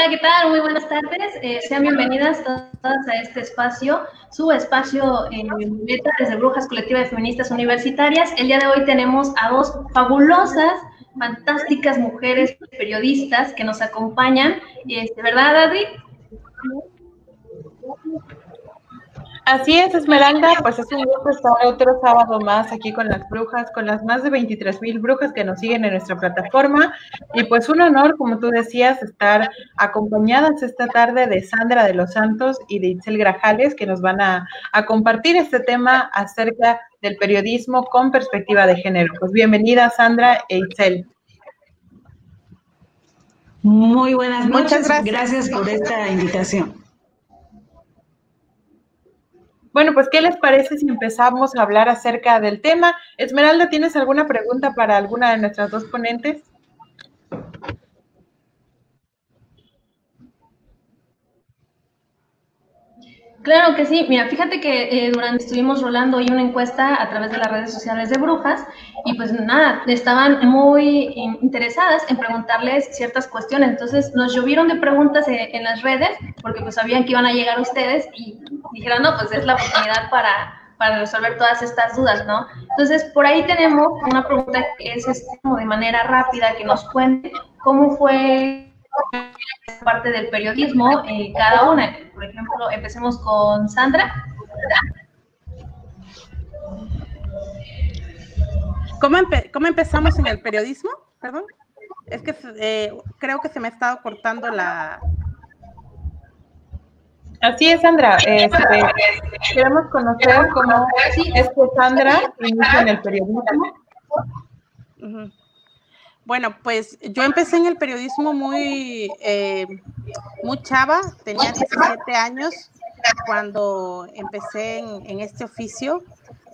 Hola, ¿qué tal? Muy buenas tardes. Eh, sean bienvenidas todas a este espacio, su espacio en Meta desde Brujas Colectiva de Feministas Universitarias. El día de hoy tenemos a dos fabulosas, fantásticas mujeres periodistas que nos acompañan. Este, ¿Verdad, Adri? Así es, Esmeralda, pues es un gusto estar otro sábado más aquí con las brujas, con las más de 23 mil brujas que nos siguen en nuestra plataforma. Y pues un honor, como tú decías, estar acompañadas esta tarde de Sandra de los Santos y de Itzel Grajales, que nos van a, a compartir este tema acerca del periodismo con perspectiva de género. Pues bienvenida, Sandra e Itzel. Muy buenas noches. Muchas gracias. gracias por esta invitación. Bueno, pues, ¿qué les parece si empezamos a hablar acerca del tema? Esmeralda, ¿tienes alguna pregunta para alguna de nuestras dos ponentes? Claro que sí. Mira, fíjate que eh, durante estuvimos rolando hoy una encuesta a través de las redes sociales de Brujas y pues nada, estaban muy interesadas en preguntarles ciertas cuestiones. Entonces nos llovieron de preguntas en, en, las redes porque pues sabían que iban a llegar ustedes y dijeron, no, pues es la oportunidad para, para resolver todas estas dudas, ¿no? Entonces por ahí tenemos una pregunta que es este, como de manera rápida que nos cuente cómo fue parte del periodismo, eh, cada una. Por ejemplo, empecemos con Sandra. ¿Cómo, ¿Cómo, empezamos en el periodismo? Perdón. Es que eh, creo que se me ha estado cortando la... Así es, Sandra. Este, queremos conocer cómo es que Sandra inicia en el periodismo. Bueno, pues yo empecé en el periodismo muy, eh, muy chava, tenía 17 años cuando empecé en, este oficio.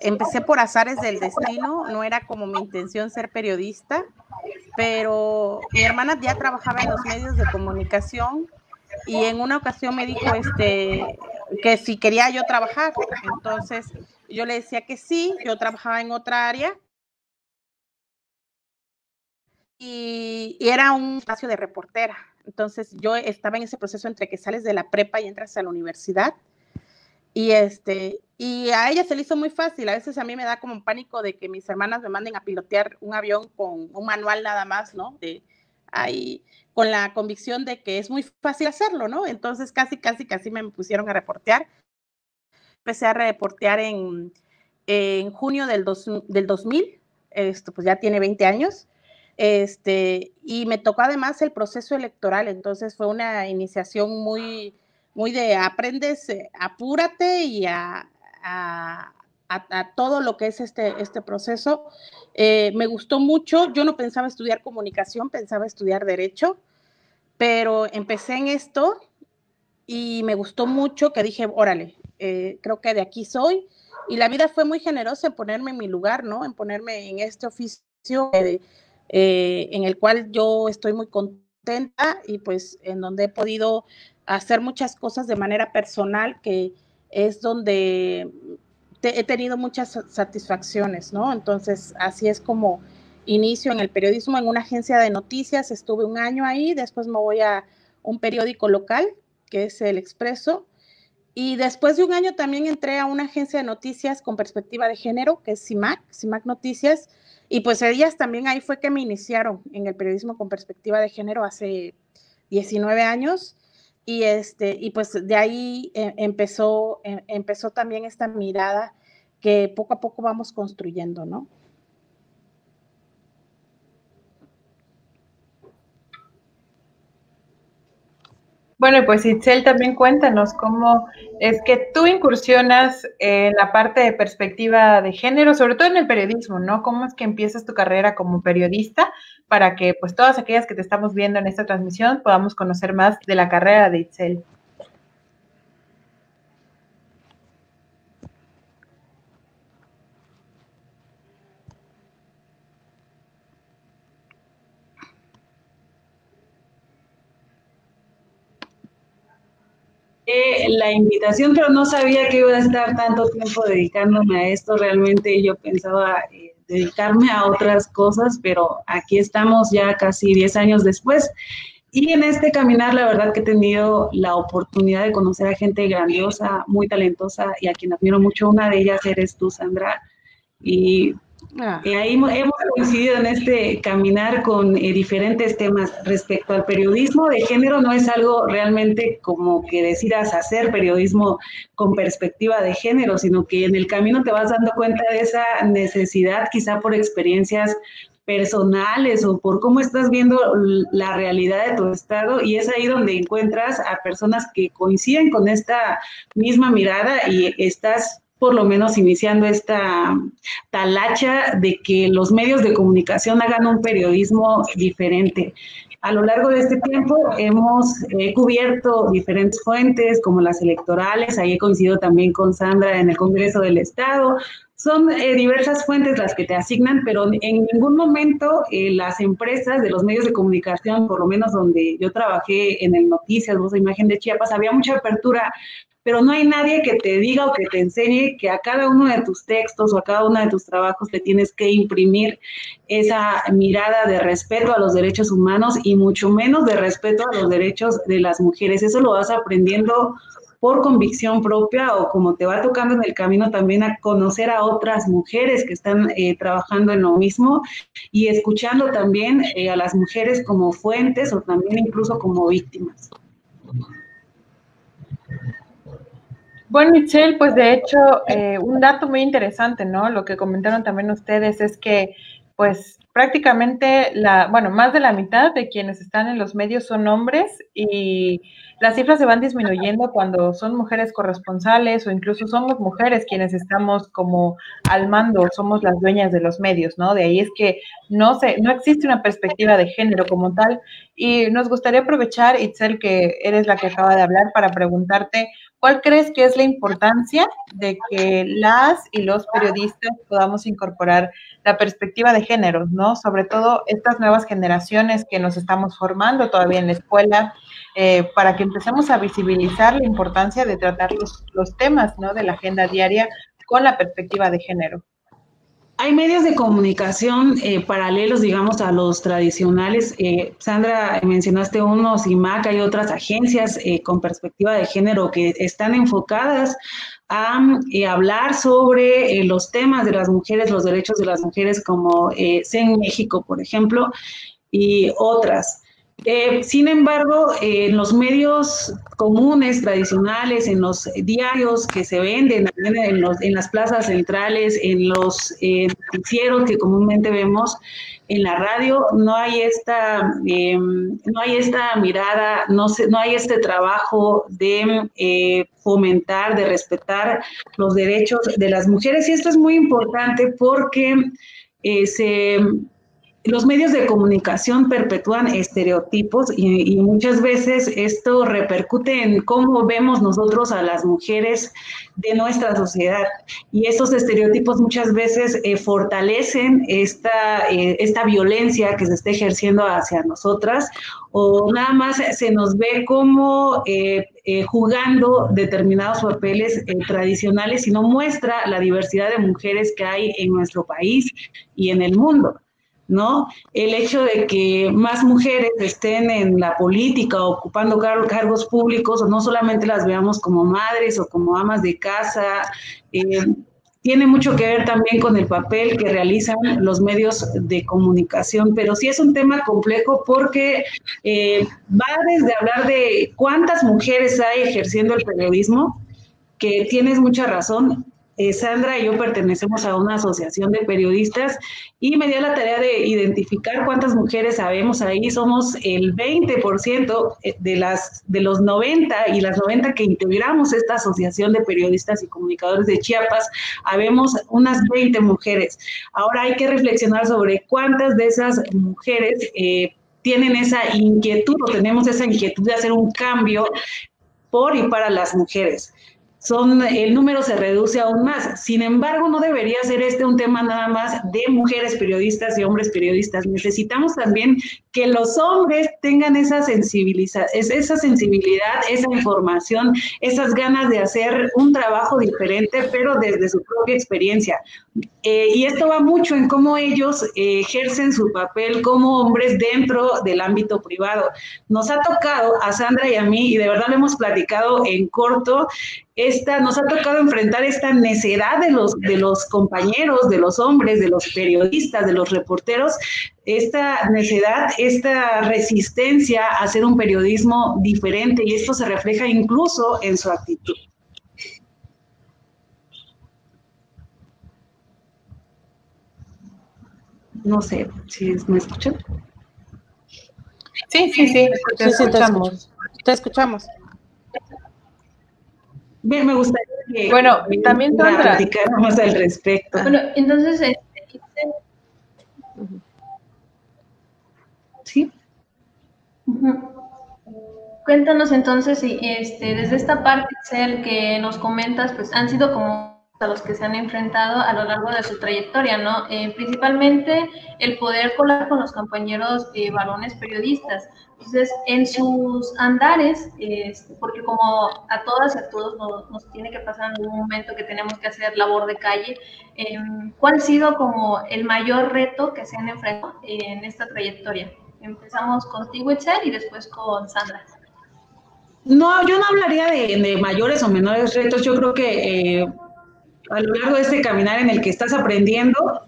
Empecé por azares del destino, no era como mi intención ser periodista, pero mi hermana ya trabajaba en los medios de comunicación y en una ocasión me dijo este, que si quería yo trabajar. Entonces yo le decía que sí, yo trabajaba en otra área y, era un espacio de reportera. Entonces yo estaba en ese proceso entre que sales de la prepa y entras a la universidad. Y, este, y a ella se le hizo muy fácil. A veces a mí me da como un pánico de que mis hermanas me manden a pilotear un avión con un manual nada más, ¿no? De, ahí, con la convicción de que es muy fácil hacerlo, ¿no? Entonces casi, casi, casi me pusieron a reportear. Empecé a reportear en, en junio del, dos, del 2000, esto pues ya tiene 20 años. Este, y me tocó además el proceso electoral, entonces fue una iniciación muy, muy de aprendes, eh, apúrate y a, a, a, todo lo que es este, este proceso. Eh, me gustó mucho, yo no pensaba estudiar comunicación, pensaba estudiar derecho, pero empecé en esto y me gustó mucho que dije, órale, eh, creo que de aquí soy. Y la vida fue muy generosa en ponerme en mi lugar, ¿no? En ponerme en este oficio. Eh, en el cual yo estoy muy contenta y pues en donde he podido hacer muchas cosas de manera personal, que es donde he tenido muchas satisfacciones, ¿no? Entonces, así es como inicio en el periodismo en una agencia de noticias, estuve un año ahí, después me voy a un periódico local, que es El Expreso, y después de un año también entré a una agencia de noticias con perspectiva de género, que es CIMAC, CIMAC Noticias, y pues ellas también ahí fue que me iniciaron en el periodismo con perspectiva de género hace 19 años. Y, este, y pues de ahí eh, empezó, eh, empezó también esta mirada que poco a poco vamos construyendo, ¿no? Bueno, pues Itzel, también cuéntanos cómo es que tú incursionas en la parte de perspectiva de género, sobre todo en el periodismo, ¿no? ¿Cómo es que empiezas tu carrera como periodista para que pues todas aquellas que te estamos viendo en esta transmisión podamos conocer más de la carrera de Itzel? La invitación, pero no sabía que iba a estar tanto tiempo dedicándome a esto. Realmente yo pensaba eh, dedicarme a otras cosas, pero aquí estamos ya casi 10 años después. y en este caminar, la verdad que he tenido la oportunidad de conocer a gente grandiosa, muy talentosa y a quien admiro mucho. Una de ellas eres tú, Sandra. Y Ah. Y ahí hemos coincidido en este caminar con eh, diferentes temas respecto al periodismo de género. No es algo realmente como que decidas hacer periodismo con perspectiva de género, sino que en el camino te vas dando cuenta de esa necesidad, quizá por experiencias personales o por cómo estás viendo la realidad de tu estado y es ahí donde encuentras a personas que coinciden con esta misma mirada y estás por lo menos iniciando esta talacha de que los medios de comunicación hagan un periodismo diferente. A lo largo de este tiempo hemos cubierto diferentes fuentes como las electorales, ahí he coincidido también con Sandra en el Congreso del Estado. Son eh, diversas fuentes las que te asignan, pero en ningún momento eh, las empresas de los medios de comunicación, por lo menos donde yo trabajé en el Noticias, Voz de Imagen de Chiapas, había mucha apertura pero no hay nadie que te diga o que te enseñe que a cada uno de tus textos o a cada uno de tus trabajos te tienes que imprimir esa mirada de respeto a los derechos humanos y mucho menos de respeto a los derechos de las mujeres. Eso lo vas aprendiendo por convicción propia o como te va tocando en el camino también a conocer a otras mujeres que están eh, trabajando en lo mismo y escuchando también eh, a las mujeres como fuentes o también incluso como víctimas. Bueno, Michelle, pues de hecho, eh, un dato muy interesante, ¿no? Lo que comentaron también ustedes es que, pues prácticamente, la, bueno, más de la mitad de quienes están en los medios son hombres y las cifras se van disminuyendo cuando son mujeres corresponsales o incluso somos mujeres quienes estamos como al mando, somos las dueñas de los medios, ¿no? De ahí es que no, se, no existe una perspectiva de género como tal y nos gustaría aprovechar, Itzel, que eres la que acaba de hablar, para preguntarte ¿Cuál crees que es la importancia de que las y los periodistas podamos incorporar la perspectiva de género, ¿no? Sobre todo estas nuevas generaciones que nos estamos formando todavía en la escuela, eh, para que empecemos a visibilizar la importancia de tratar los, los temas, ¿no? De la agenda diaria con la perspectiva de género. Hay medios de comunicación eh, paralelos, digamos, a los tradicionales. Eh, Sandra, mencionaste unos, IMAC, hay otras agencias eh, con perspectiva de género que están enfocadas a hablar sobre los temas de las mujeres, los derechos de las mujeres, como CEN México, por ejemplo, y otras. Eh, sin embargo, en los medios comunes, tradicionales, en los diarios que se venden, en, las plazas centrales, en los eh, noticieros que comúnmente vemos, en la radio, no hay esta, em, no hay esta mirada, no, no hay este trabajo de eh, fomentar, de respetar los derechos de las mujeres. Y esto es muy importante porque se los medios de comunicación perpetúan estereotipos y, muchas veces esto repercute en cómo vemos nosotros a las mujeres de nuestra sociedad. Y estos estereotipos muchas veces eh, fortalecen esta, eh, esta violencia que se está ejerciendo hacia nosotras o nada más se nos ve como eh, jugando determinados papeles tradicionales y no muestra la diversidad de mujeres que hay en nuestro país y en el mundo. ¿No? El hecho de que más mujeres estén en la política ocupando cargos públicos, o no solamente las veamos como madres o como amas de casa, eh, tiene mucho que ver también con el papel que realizan los medios de comunicación, pero sí es un tema complejo porque eh, va desde hablar de cuántas mujeres hay ejerciendo el periodismo, que tienes mucha razón, eh, Sandra y yo pertenecemos a una asociación de periodistas y me dio la tarea de identificar cuántas mujeres sabemos ahí. Somos el 20% eh, de, las, de los 90 y las 90 que integramos esta asociación de periodistas y comunicadores de Chiapas, habemos unas 20 mujeres. Ahora hay que reflexionar sobre cuántas de esas mujeres eh, tienen esa inquietud o tenemos esa inquietud de hacer un cambio por y para las mujeres son, el número se reduce aún más. Sin embargo, no debería ser este un tema nada más de mujeres periodistas y hombres periodistas. Necesitamos también que los hombres tengan esa, esa sensibilidad, esa información, esas ganas de hacer un trabajo diferente, pero desde su propia experiencia. Eh, y esto va mucho en cómo ellos eh, ejercen su papel como hombres dentro del ámbito privado. Nos ha tocado a Sandra y a mí, y de verdad lo hemos platicado en corto, esta, nos ha tocado enfrentar esta necedad de los, de los compañeros, de los hombres, de los periodistas, de los reporteros, esta necedad, esta resistencia a hacer un periodismo diferente y esto se refleja incluso en su actitud. No sé si me escuchan. Sí, sí, sí, te escuchamos. Te escuchamos. Bien, me gustaría que bueno, también platicar más al respecto. Bueno, entonces, este, sí. Cuéntanos entonces, este, desde esta parte, Cel, que nos comentas, pues han sido como a los que se han enfrentado a lo largo de su trayectoria, ¿no? Eh, principalmente el poder colar con los compañeros eh, varones periodistas. Entonces, en sus andares, este, porque como a todas y a todos nos, tiene que pasar en algún momento que tenemos que hacer labor de calle, em, ¿cuál ha sido como el mayor reto que se han enfrentado en esta trayectoria? Empezamos contigo, Itzel, y después con Sandra. No, yo no hablaría de, de mayores o menores retos. Yo creo que eh, a lo largo de este caminar en el que estás aprendiendo,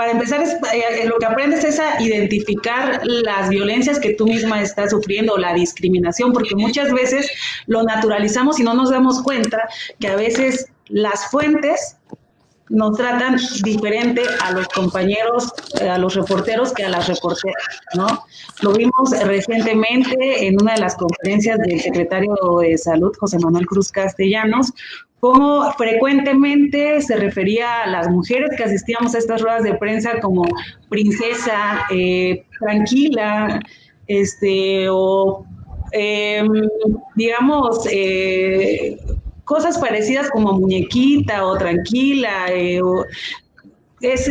para empezar, eh, lo que aprendes es a identificar las violencias que tú misma estás sufriendo, la discriminación, porque muchas veces lo naturalizamos y no nos damos cuenta que a veces las fuentes nos tratan diferente a los compañeros, eh, a los reporteros que a las reporteras, ¿no? Lo vimos recientemente en una de las conferencias del secretario de Salud, José Manuel Cruz Castellanos, cómo frecuentemente se refería a las mujeres que asistíamos a estas ruedas de prensa como princesa, eh, tranquila, este, o em, digamos, eh, cosas parecidas como muñequita o tranquila, eh, o, es,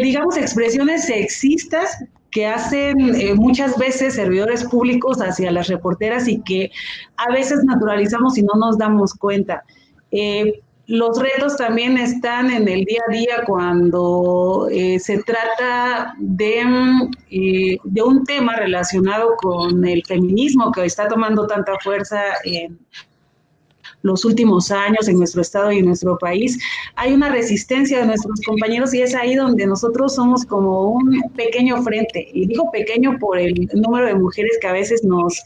digamos, expresiones sexistas que hacen muchas veces servidores públicos hacia las reporteras y que a veces naturalizamos y no nos damos cuenta. Eh, los retos también están en el día a día cuando eh, se trata de, eh, de, un tema relacionado con el feminismo que está tomando tanta fuerza en los últimos años en nuestro estado y en nuestro país. Hay una resistencia de nuestros compañeros y es ahí donde nosotros somos como un pequeño frente. Y digo pequeño por el número de mujeres que a veces nos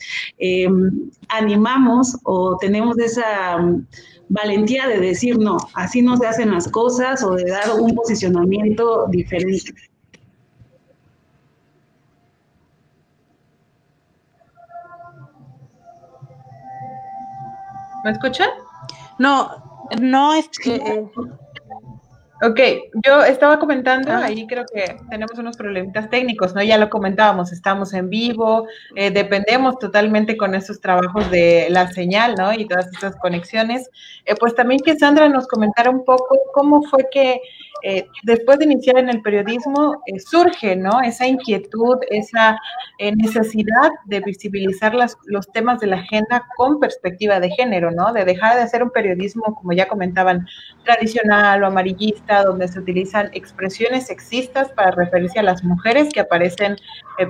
animamos o tenemos esa valentía de decir no, así no se hacen las cosas o de dar un posicionamiento diferente. ¿Me escuchan? No, no es que... Eh, Ok, yo estaba comentando, ahí creo que tenemos unos problemitas técnicos, ¿no? Ya lo comentábamos, estamos en vivo, eh, dependemos totalmente con esos trabajos de la señal, ¿no? Y todas esas conexiones. Eh, pues también que Sandra nos comentara un poco cómo fue que eh, después de iniciar en el periodismo, eh, surge ¿no? esa inquietud, esa eh, necesidad de visibilizar las, los temas de la agenda con perspectiva de género, ¿no? de dejar de hacer un periodismo, como ya comentaban, tradicional o amarillista, donde se utilizan expresiones sexistas para referirse a las mujeres que aparecen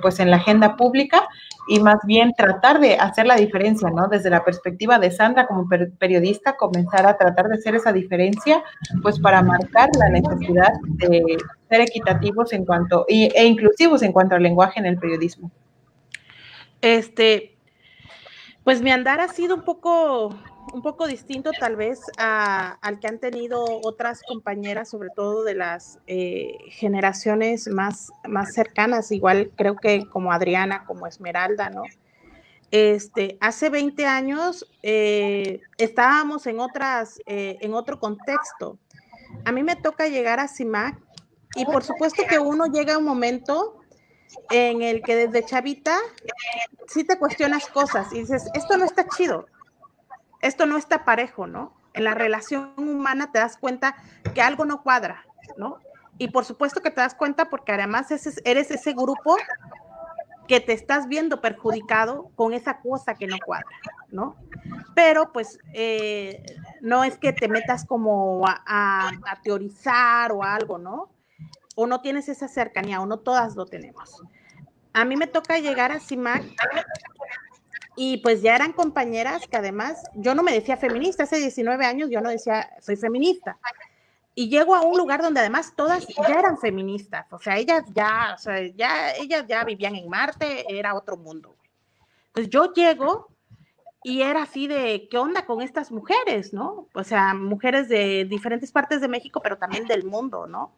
pues en la agenda pública y más bien tratar de hacer la diferencia, ¿no? Desde la perspectiva de Sandra como periodista, comenzar a tratar de hacer esa diferencia, pues para marcar la necesidad de ser equitativos en cuanto, e inclusivos en cuanto al lenguaje en el periodismo. Este, pues mi andar ha sido un poco un poco distinto tal vez al que han tenido otras compañeras, sobre todo de las eh, generaciones más, más cercanas, igual creo que como Adriana, como Esmeralda, ¿no? Este, hace 20 años eh, estábamos en, otras, eh, en otro contexto. A mí me toca llegar a CIMAC y por supuesto que uno llega a un momento en el que desde chavita sí te cuestionas cosas y dices, esto no está chido, esto no está parejo, ¿no? en la relación humana te das cuenta que algo no cuadra, ¿no? Y por supuesto que te das cuenta porque además eres ese grupo que te estás viendo perjudicado con esa cosa que no cuadra, ¿no? Pero pues eh, no es que te metas como a, teorizar o algo, ¿no? O no tienes esa cercanía, o no todas lo tenemos. A mí me toca llegar a CIMAC y pues ya eran compañeras que además yo no me decía feminista, hace 19 años yo no decía soy feminista, y llego a un lugar donde además todas ya eran feministas, o sea, ellas ya, o sea, ya, ellas ya vivían en Marte, era otro mundo. Pues yo llego y era así de, ¿qué onda con estas mujeres, no? O sea, mujeres de diferentes partes de México, pero también del mundo, ¿no?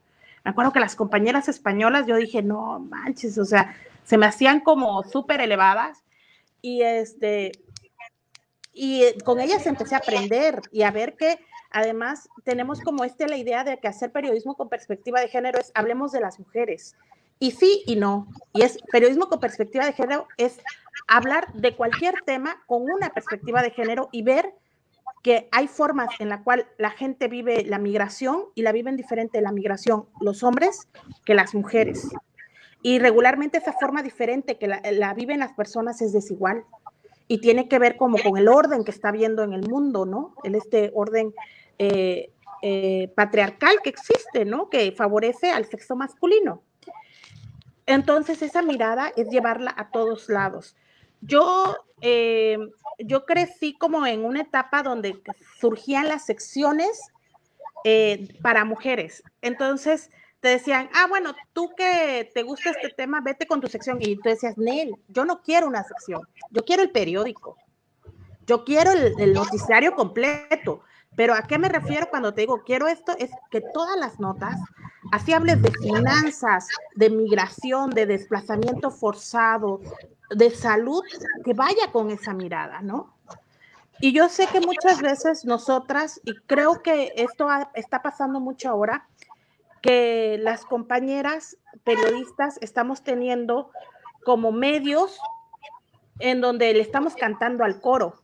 Me acuerdo que las compañeras españolas, yo dije, no manches, o sea, se me hacían como súper elevadas y este, y con ellas empecé a aprender y a ver que Además, tenemos como este la idea de que hacer periodismo con perspectiva de género es hablemos de las mujeres. Y sí y no. Y es periodismo con perspectiva de género es hablar de cualquier tema con una perspectiva de género y ver que hay formas en la cual la gente vive la migración y la viven diferente la migración los hombres que las mujeres. Y regularmente esa forma diferente que la, viven las personas es desigual y tiene que ver como con el orden que está viendo en el mundo, ¿no? En este orden eh, eh, patriarcal que existe, ¿no? Que favorece al sexo masculino. Entonces, esa mirada es llevarla a todos lados. Yo, eh, yo crecí como en una etapa donde surgían las secciones para mujeres. Entonces, te decían, ah, bueno, tú que te gusta este tema, vete con tu sección. Y tú decías, Nel, yo no quiero una sección, yo quiero el periódico, yo quiero el noticiario completo. Pero ¿a qué me refiero cuando te digo quiero esto? Es que todas las notas, así hables de finanzas, de migración, de desplazamiento forzado, de salud, que vaya con esa mirada, ¿no? Y yo sé que muchas veces nosotras, y creo que esto está pasando mucho ahora, que las compañeras periodistas estamos teniendo como medios en donde le estamos cantando al coro,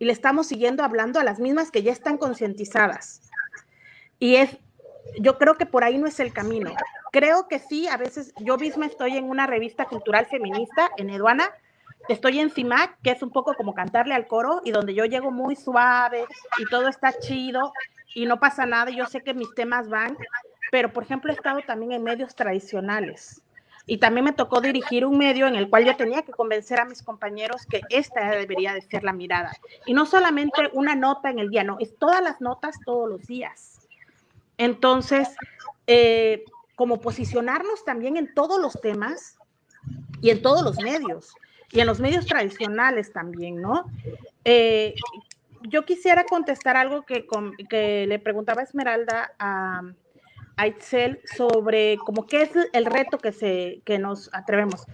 y le estamos siguiendo hablando a las mismas que ya están concientizadas. Y es, yo creo que por ahí no es el camino. Creo que sí, a veces yo misma estoy en una revista cultural feminista en Eduana, estoy en CIMAC, que es un poco como cantarle al coro y donde yo llego muy suave y todo está chido y no pasa nada, yo sé que mis temas van, pero por ejemplo he estado también en medios tradicionales y también me tocó dirigir un medio en el cual yo tenía que convencer a mis compañeros que esta debería de ser la mirada. Y no solamente una nota en el día, no, es todas las notas todos los días. Entonces, eh, como posicionarnos también en todos los temas y en todos los medios, y en los medios tradicionales también, ¿no? Eh, yo quisiera contestar algo que, que le preguntaba Esmeralda a Aitzel sobre como qué es el reto que, se, que nos atrevemos.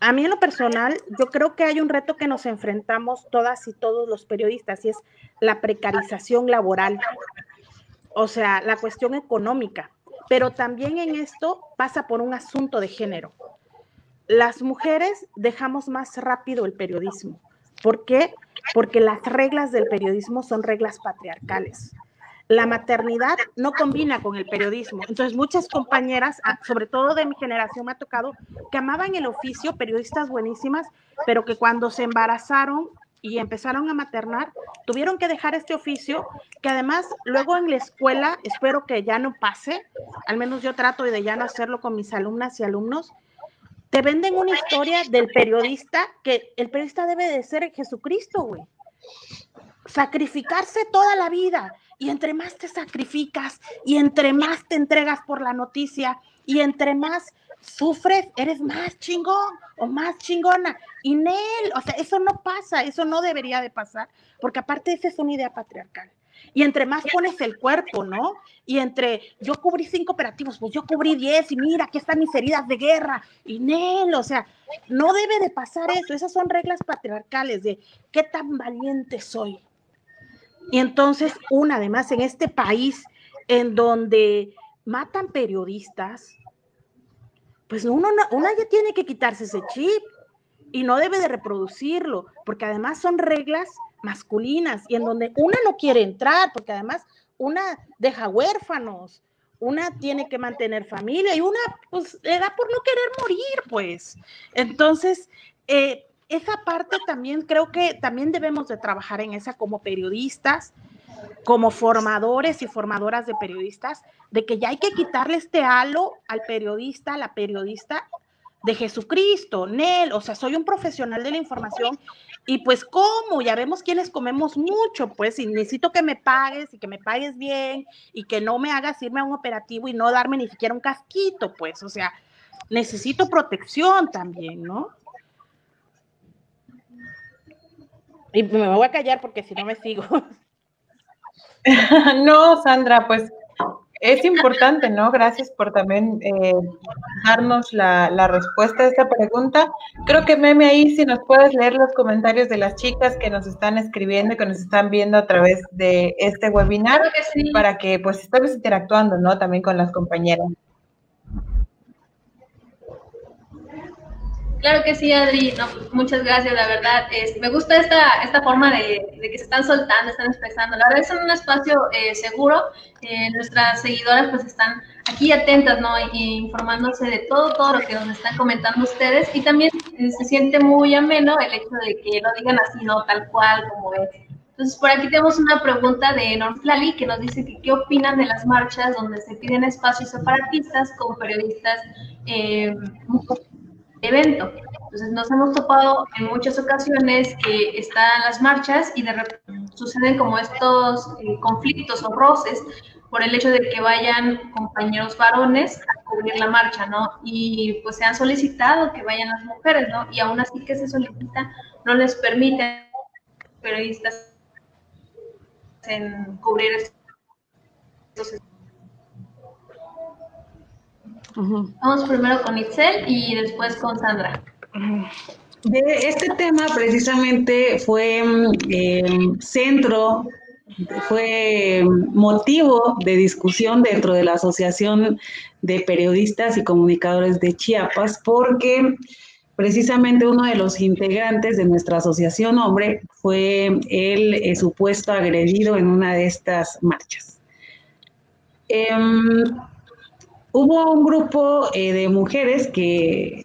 A mí en lo personal, yo creo que hay un reto que nos enfrentamos todas y todos los periodistas y es la precarización laboral, o sea, la cuestión económica, pero también en esto pasa por un asunto de género. Las mujeres dejamos más rápido el periodismo. ¿Por qué? Porque las reglas del periodismo son reglas patriarcales la maternidad no combina con el periodismo. Entonces, muchas compañeras, ah, sobre todo de mi generación, me ha tocado que amaban el oficio, periodistas buenísimas, pero que cuando se embarazaron y empezaron a maternar, tuvieron que dejar este oficio, que además luego en la escuela, espero que ya no pase, al menos yo trato de ya no hacerlo con mis alumnas y alumnos, te venden una historia del periodista, que el periodista debe de ser Jesucristo, güey. Sacrificarse toda la vida, y entre más te sacrificas y entre más te entregas por la noticia y entre más sufres, eres más chingón o más chingona. Y o sea, eso no pasa, eso no debería de pasar, porque aparte esa es una idea patriarcal. Y entre más pones el cuerpo, ¿no? Y entre yo cubrí cinco operativos, pues yo cubrí diez y mira, aquí están mis heridas de guerra. Y Nel, o sea, no debe de pasar eso. Esas son reglas patriarcales de qué tan valiente soy. Y entonces, una, además, en este país en donde matan periodistas, pues uno, una ya tiene que quitarse ese chip y no debe de reproducirlo, porque además son reglas masculinas y en donde una no quiere entrar, porque además una deja huérfanos, una tiene que mantener familia y una pues le da por no querer morir, pues. Entonces, eh, esa parte también creo que también debemos de trabajar en esa como periodistas, como formadores y formadoras de periodistas, de que ya hay que quitarle este halo al periodista, a la periodista de Jesucristo, Nel, o sea, soy un profesional de la información y pues cómo, ya vemos quienes comemos mucho, pues y necesito que me pagues y que me pagues bien y que no me hagas irme a un operativo y no darme ni siquiera un casquito, pues, o sea, necesito protección también, ¿no? Y me voy a callar porque si no me sigo. no, Sandra, pues es importante, ¿no? Gracias por también eh, darnos la, la, respuesta a esta pregunta. Creo que Meme ahí si nos puedes leer los comentarios de las chicas que nos están escribiendo, que nos están viendo a través de este webinar, para que pues estemos interactuando, ¿no? También con las compañeras. Claro que sí, Adri. No, muchas gracias, la verdad. Es, me gusta esta, esta forma de, que se están soltando, están expresando. La verdad es un espacio eh, seguro. Eh, nuestras seguidoras pues están aquí atentas, ¿no? Y, informándose de todo, todo lo que nos están comentando ustedes. Y también eh, se siente muy ameno el hecho de que lo digan así, ¿no? Tal cual como es. Entonces, por aquí tenemos una pregunta de Norm Lali que nos dice que qué opinan de las marchas donde se piden espacios separatistas con periodistas eh, evento. Entonces nos hemos topado en muchas ocasiones que están las marchas y de repente suceden como estos eh, conflictos o roces por el hecho de que vayan compañeros varones a cubrir la marcha, ¿no? Y pues se han solicitado que vayan las mujeres, ¿no? Y aún así que se solicita, no les permiten periodistas en cubrir estos Vamos primero con Itzel y después con Sandra. De este tema precisamente fue em, centro, fue motivo de discusión dentro de la Asociación de Periodistas y Comunicadores de Chiapas, porque precisamente uno de los integrantes de nuestra asociación, hombre, fue el, eh, supuesto agredido en una de estas marchas. Em, hubo un grupo eh, de mujeres que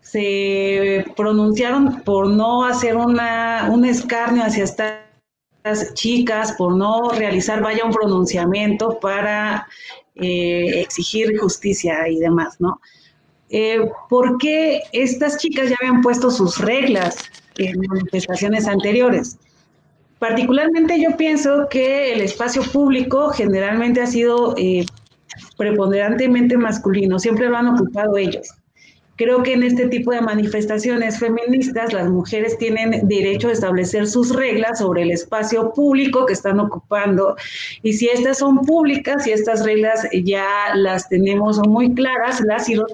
se pronunciaron por no hacer una, un escarnio hacia estas chicas, por no realizar, vaya, un pronunciamiento para eh, exigir justicia y demás, ¿no? Eh, ¿Por qué estas chicas ya habían puesto sus reglas en manifestaciones anteriores? Particularmente yo pienso que el espacio público generalmente ha sido preponderantemente masculino, siempre lo han ocupado ellos. Creo que en este tipo de manifestaciones feministas las mujeres tienen derecho a establecer sus reglas sobre el espacio público que están ocupando y si estas son públicas y estas reglas ya las tenemos muy claras, las y los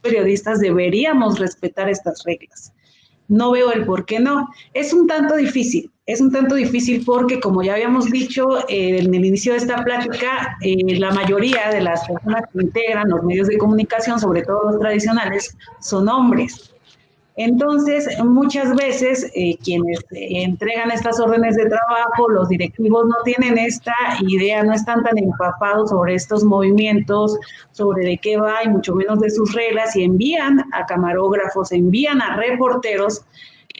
periodistas deberíamos respetar estas reglas. No veo el por qué no. Es un tanto difícil, es un tanto difícil porque, como ya habíamos dicho eh, en el inicio de esta plática, eh, la mayoría de las personas que integran los medios de comunicación, sobre todo los tradicionales, son hombres. Entonces, muchas veces eh, quienes entregan estas órdenes de trabajo, los directivos no tienen esta idea, no están tan empapados sobre estos movimientos, sobre de qué va y mucho menos de sus reglas y envían a camarógrafos, envían a reporteros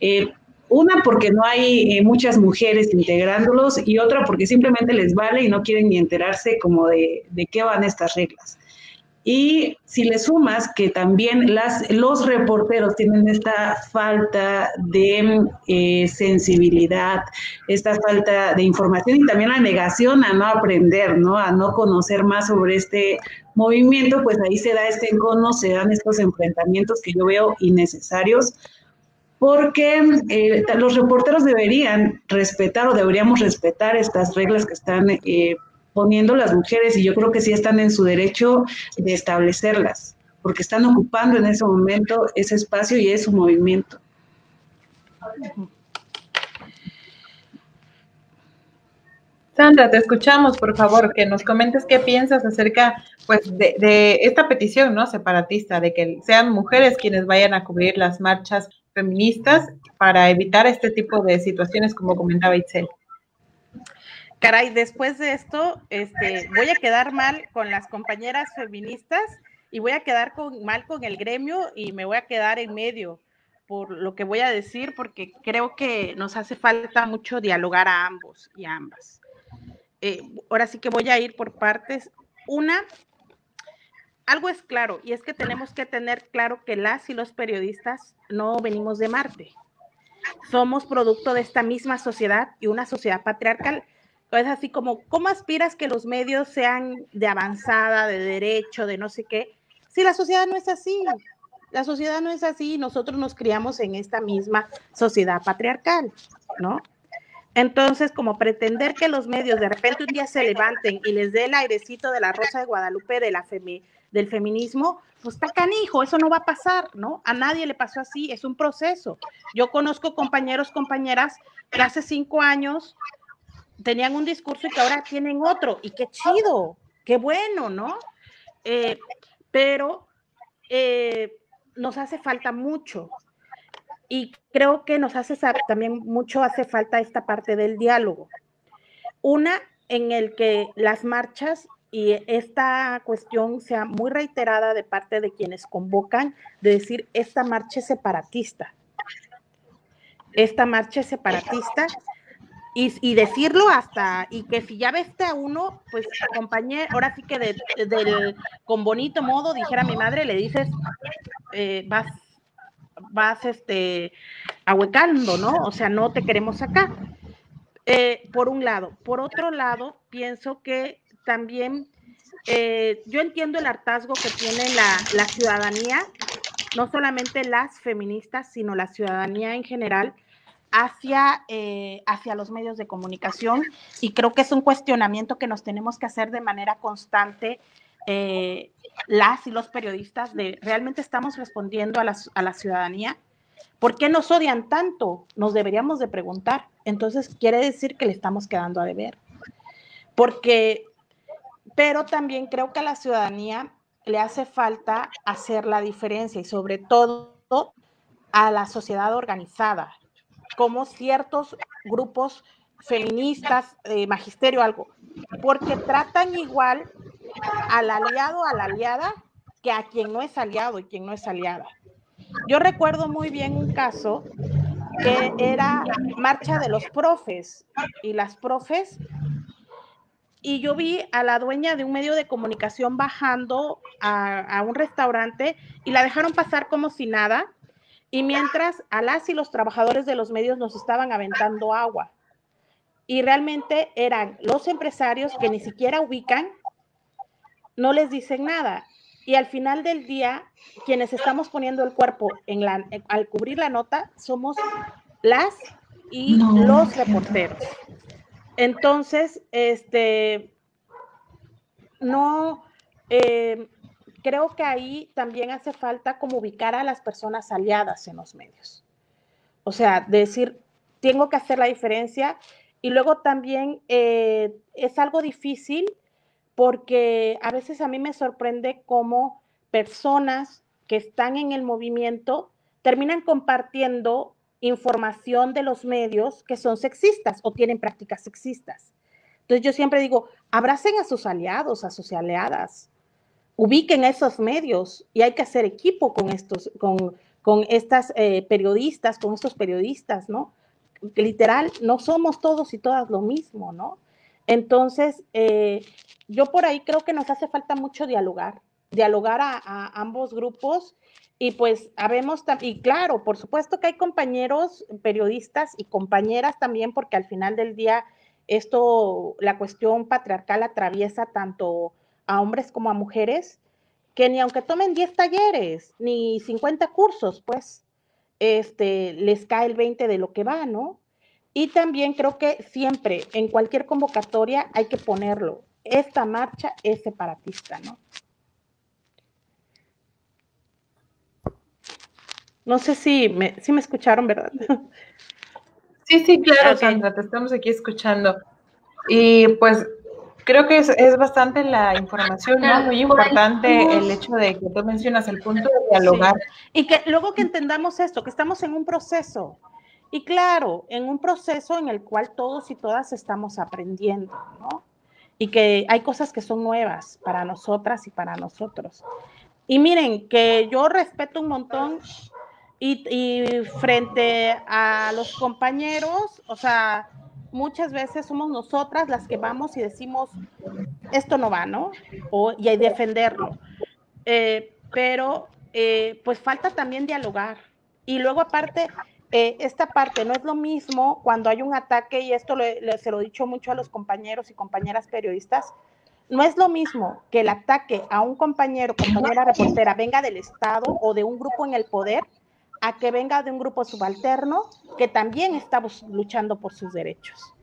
eh, una porque no hay eh, muchas mujeres integrándolos y otra porque simplemente les vale y no quieren ni enterarse como de, de qué van estas reglas. Y si le sumas que también las, los reporteros tienen esta falta de eh, sensibilidad, esta falta de información y también la negación a no aprender, ¿no? a no conocer más sobre este movimiento, pues ahí se da este encono, se dan estos enfrentamientos que yo veo innecesarios porque eh, los reporteros deberían respetar o deberíamos respetar estas reglas que están eh, poniendo las mujeres y yo creo que sí están en su derecho de establecerlas, porque están ocupando en ese momento ese espacio y es su movimiento. Sandra, te escuchamos, por favor, que nos comentes qué piensas acerca pues, de, de, esta petición ¿no? separatista, de que sean mujeres quienes vayan a cubrir las marchas feministas para evitar este tipo de situaciones como comentaba Itzel. Caray, después de esto, este, voy a quedar mal con las compañeras feministas y voy a quedar con, mal con el gremio y me voy a quedar en medio por lo que voy a decir, porque creo que nos hace falta mucho dialogar a ambos y a ambas. Eh, ahora sí que voy a ir por partes. Una, algo es claro, y es que tenemos que tener claro que las y los periodistas no venimos de Marte. Somos producto de esta misma sociedad y una sociedad patriarcal. Es así como, ¿cómo aspiras que los medios sean de avanzada, de derecho, de no sé qué? Si la sociedad no es así, la sociedad no es así, nosotros nos criamos en esta misma sociedad patriarcal, ¿no? Entonces, como pretender que los medios de repente un día se levanten y les dé el airecito de la Rosa de Guadalupe de la del feminismo, pues está canijo, eso no va a pasar, ¿no? A nadie le pasó así, es un proceso. Yo conozco compañeros, compañeras que hace cinco años tenían un discurso y que ahora tienen otro, y qué chido, qué bueno, ¿no? Eh, pero eh, nos hace falta mucho. Y creo que nos hace también mucho, hace falta esta parte del diálogo. Una en el que las marchas y esta cuestión sea muy reiterada de parte de quienes convocan, de decir, esta marcha es separatista. Esta marcha es separatista y, decirlo hasta, y que si ya ves a uno, pues acompañé, ahora sí que de, con bonito modo, dijera mi madre, le dices, eh, vas, vas este, ahuecando, ¿no? O sea, no te queremos acá. Eh, por un lado. Por otro lado, pienso que también eh, yo entiendo el hartazgo que tiene la, la ciudadanía, no solamente las feministas, sino la ciudadanía en general, hacia, eh, hacia los medios de comunicación y creo que es un cuestionamiento que nos tenemos que hacer de manera constante eh, las y los periodistas de realmente estamos respondiendo a la, a la ciudadanía. ¿Por qué nos odian tanto? Nos deberíamos de preguntar. Entonces quiere decir que le estamos quedando a deber. Porque, pero también creo que a la ciudadanía le hace falta hacer la diferencia y sobre todo a la sociedad organizada, como ciertos grupos feministas, eh, magisterio, algo, porque tratan igual al aliado, a la aliada, que a quien no es aliado y quien no es aliada. Yo recuerdo muy bien un caso que era marcha de los profes y las profes, y yo vi a la dueña de un medio de comunicación bajando a, a un restaurante y la dejaron pasar como si nada y mientras a las y los trabajadores de los medios nos estaban aventando agua. Y realmente eran los empresarios que ni siquiera ubican, no les dicen nada. Y al final del día, quienes estamos poniendo el cuerpo en la, al cubrir la nota somos las y los reporteros. Entonces, este, no, eh, creo que ahí también hace falta como ubicar a las personas aliadas en los medios. O sea, decir, tengo que hacer la diferencia. Y luego también eh, es algo difícil porque a veces a mí me sorprende cómo personas que están en el movimiento terminan compartiendo información de los medios que son sexistas o tienen prácticas sexistas. Entonces yo siempre digo, abracen a sus aliados, a sus aliadas, ubiquen esos medios y hay que hacer equipo con estos, con, con estas eh, periodistas, con estos periodistas, ¿no? Literal, no somos todos y todas lo mismo, ¿no? Entonces, eh, yo por ahí creo que nos hace falta mucho dialogar, dialogar a, ambos grupos y pues habemos, y claro, por supuesto que hay compañeros periodistas y compañeras también, porque al final del día esto, la cuestión patriarcal atraviesa tanto a hombres como a mujeres, que ni aunque tomen 10 talleres, ni 50 cursos, pues, este, les cae el 20 de lo que va, ¿no? Y también creo que siempre, en cualquier convocatoria, hay que ponerlo. Esta marcha es separatista, ¿no? No sé si me, si me escucharon, ¿verdad? Sí, sí, claro, Sandra, te estamos aquí escuchando. Y pues creo que es, es bastante la información, ¿no? Muy importante el hecho de que tú mencionas el punto de dialogar. Y que luego que entendamos esto, que estamos en un proceso. Y claro, en un proceso en el cual todos y todas estamos aprendiendo, ¿no? Y que hay cosas que son nuevas para nosotras y para nosotros. Y miren, que yo respeto un montón y, y frente a los compañeros, o sea, muchas veces somos nosotras las que vamos y decimos, esto no va, ¿no? O, y hay defenderlo. Eh, pero eh, pues falta también dialogar. Y luego aparte, eh, esta parte no es lo mismo cuando hay un ataque, y esto se lo he dicho mucho a los compañeros y compañeras periodistas, no es lo mismo que el ataque a un compañero, compañera reportera, venga del Estado o de un grupo en el poder, a que venga de un grupo subalterno que también está luchando por sus derechos.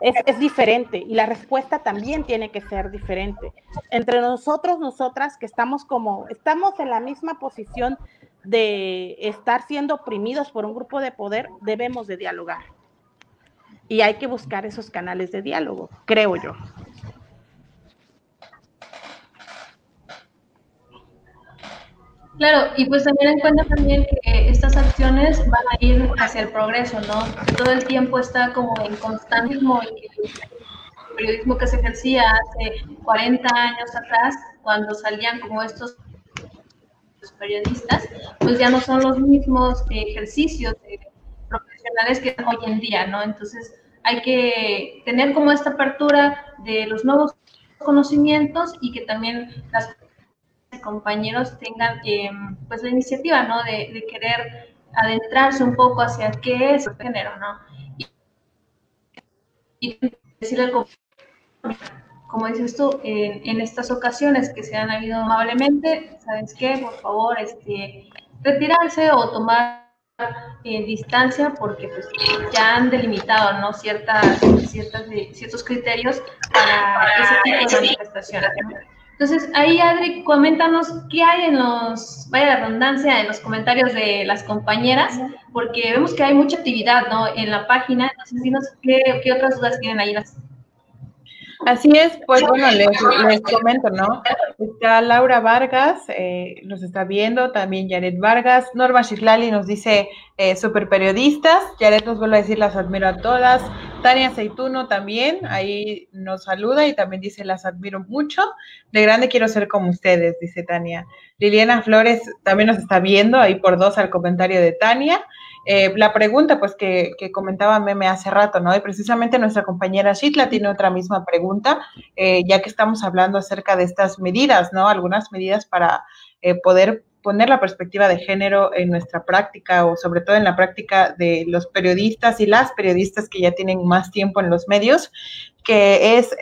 Es, diferente y la respuesta también tiene que ser diferente. Entre nosotros, nosotras que estamos como, estamos en la misma posición de estar siendo oprimidos por un grupo de poder, debemos de dialogar. Y hay que buscar esos canales de diálogo, creo yo. Claro, y pues también en cuenta también que estas acciones van a ir hacia el progreso, ¿no? Todo el tiempo está como en constantismo y el periodismo que se ejercía hace 40 años atrás, cuando salían como estos periodistas, pues ya no son los mismos ejercicios profesionales que hoy en día, ¿no? Entonces hay que tener como esta apertura de los nuevos conocimientos y que también las compañeros tengan eh, pues la iniciativa, ¿no? De, querer adentrarse un poco hacia qué es el género, ¿no? Y, y decirle como dices tú, en, estas ocasiones que se han habido amablemente, ¿sabes qué? Por favor, este, retirarse o tomar eh, distancia porque pues, ya han delimitado ¿no? ciertas, ciertas, ciertos criterios para ese tipo de manifestaciones. Entonces, ahí, Adri, coméntanos qué hay en los, vaya la redundancia, en los comentarios de las compañeras, porque vemos que hay mucha actividad, ¿no? En la página. Entonces, dinos qué, qué otras dudas tienen ahí las Así es, pues bueno, les, comento, ¿no? Está Laura Vargas, eh, nos está viendo, también Jared Vargas, Norma Shislali nos dice eh, super periodistas, Jared nos vuelve a decir las admiro a todas, Tania Seituno también, ahí nos saluda y también dice las admiro mucho, de grande quiero ser como ustedes, dice Tania. Liliana Flores también nos está viendo, ahí por dos al comentario de Tania. Eh, la pregunta, pues, que, comentaba Meme hace rato, ¿no? Y precisamente nuestra compañera Shitla tiene otra misma pregunta, eh, ya que estamos hablando acerca de estas medidas, ¿no? Algunas medidas para eh, poder poner la perspectiva de género en nuestra práctica o sobre todo en la práctica de los periodistas y las periodistas que ya tienen más tiempo en los medios, que es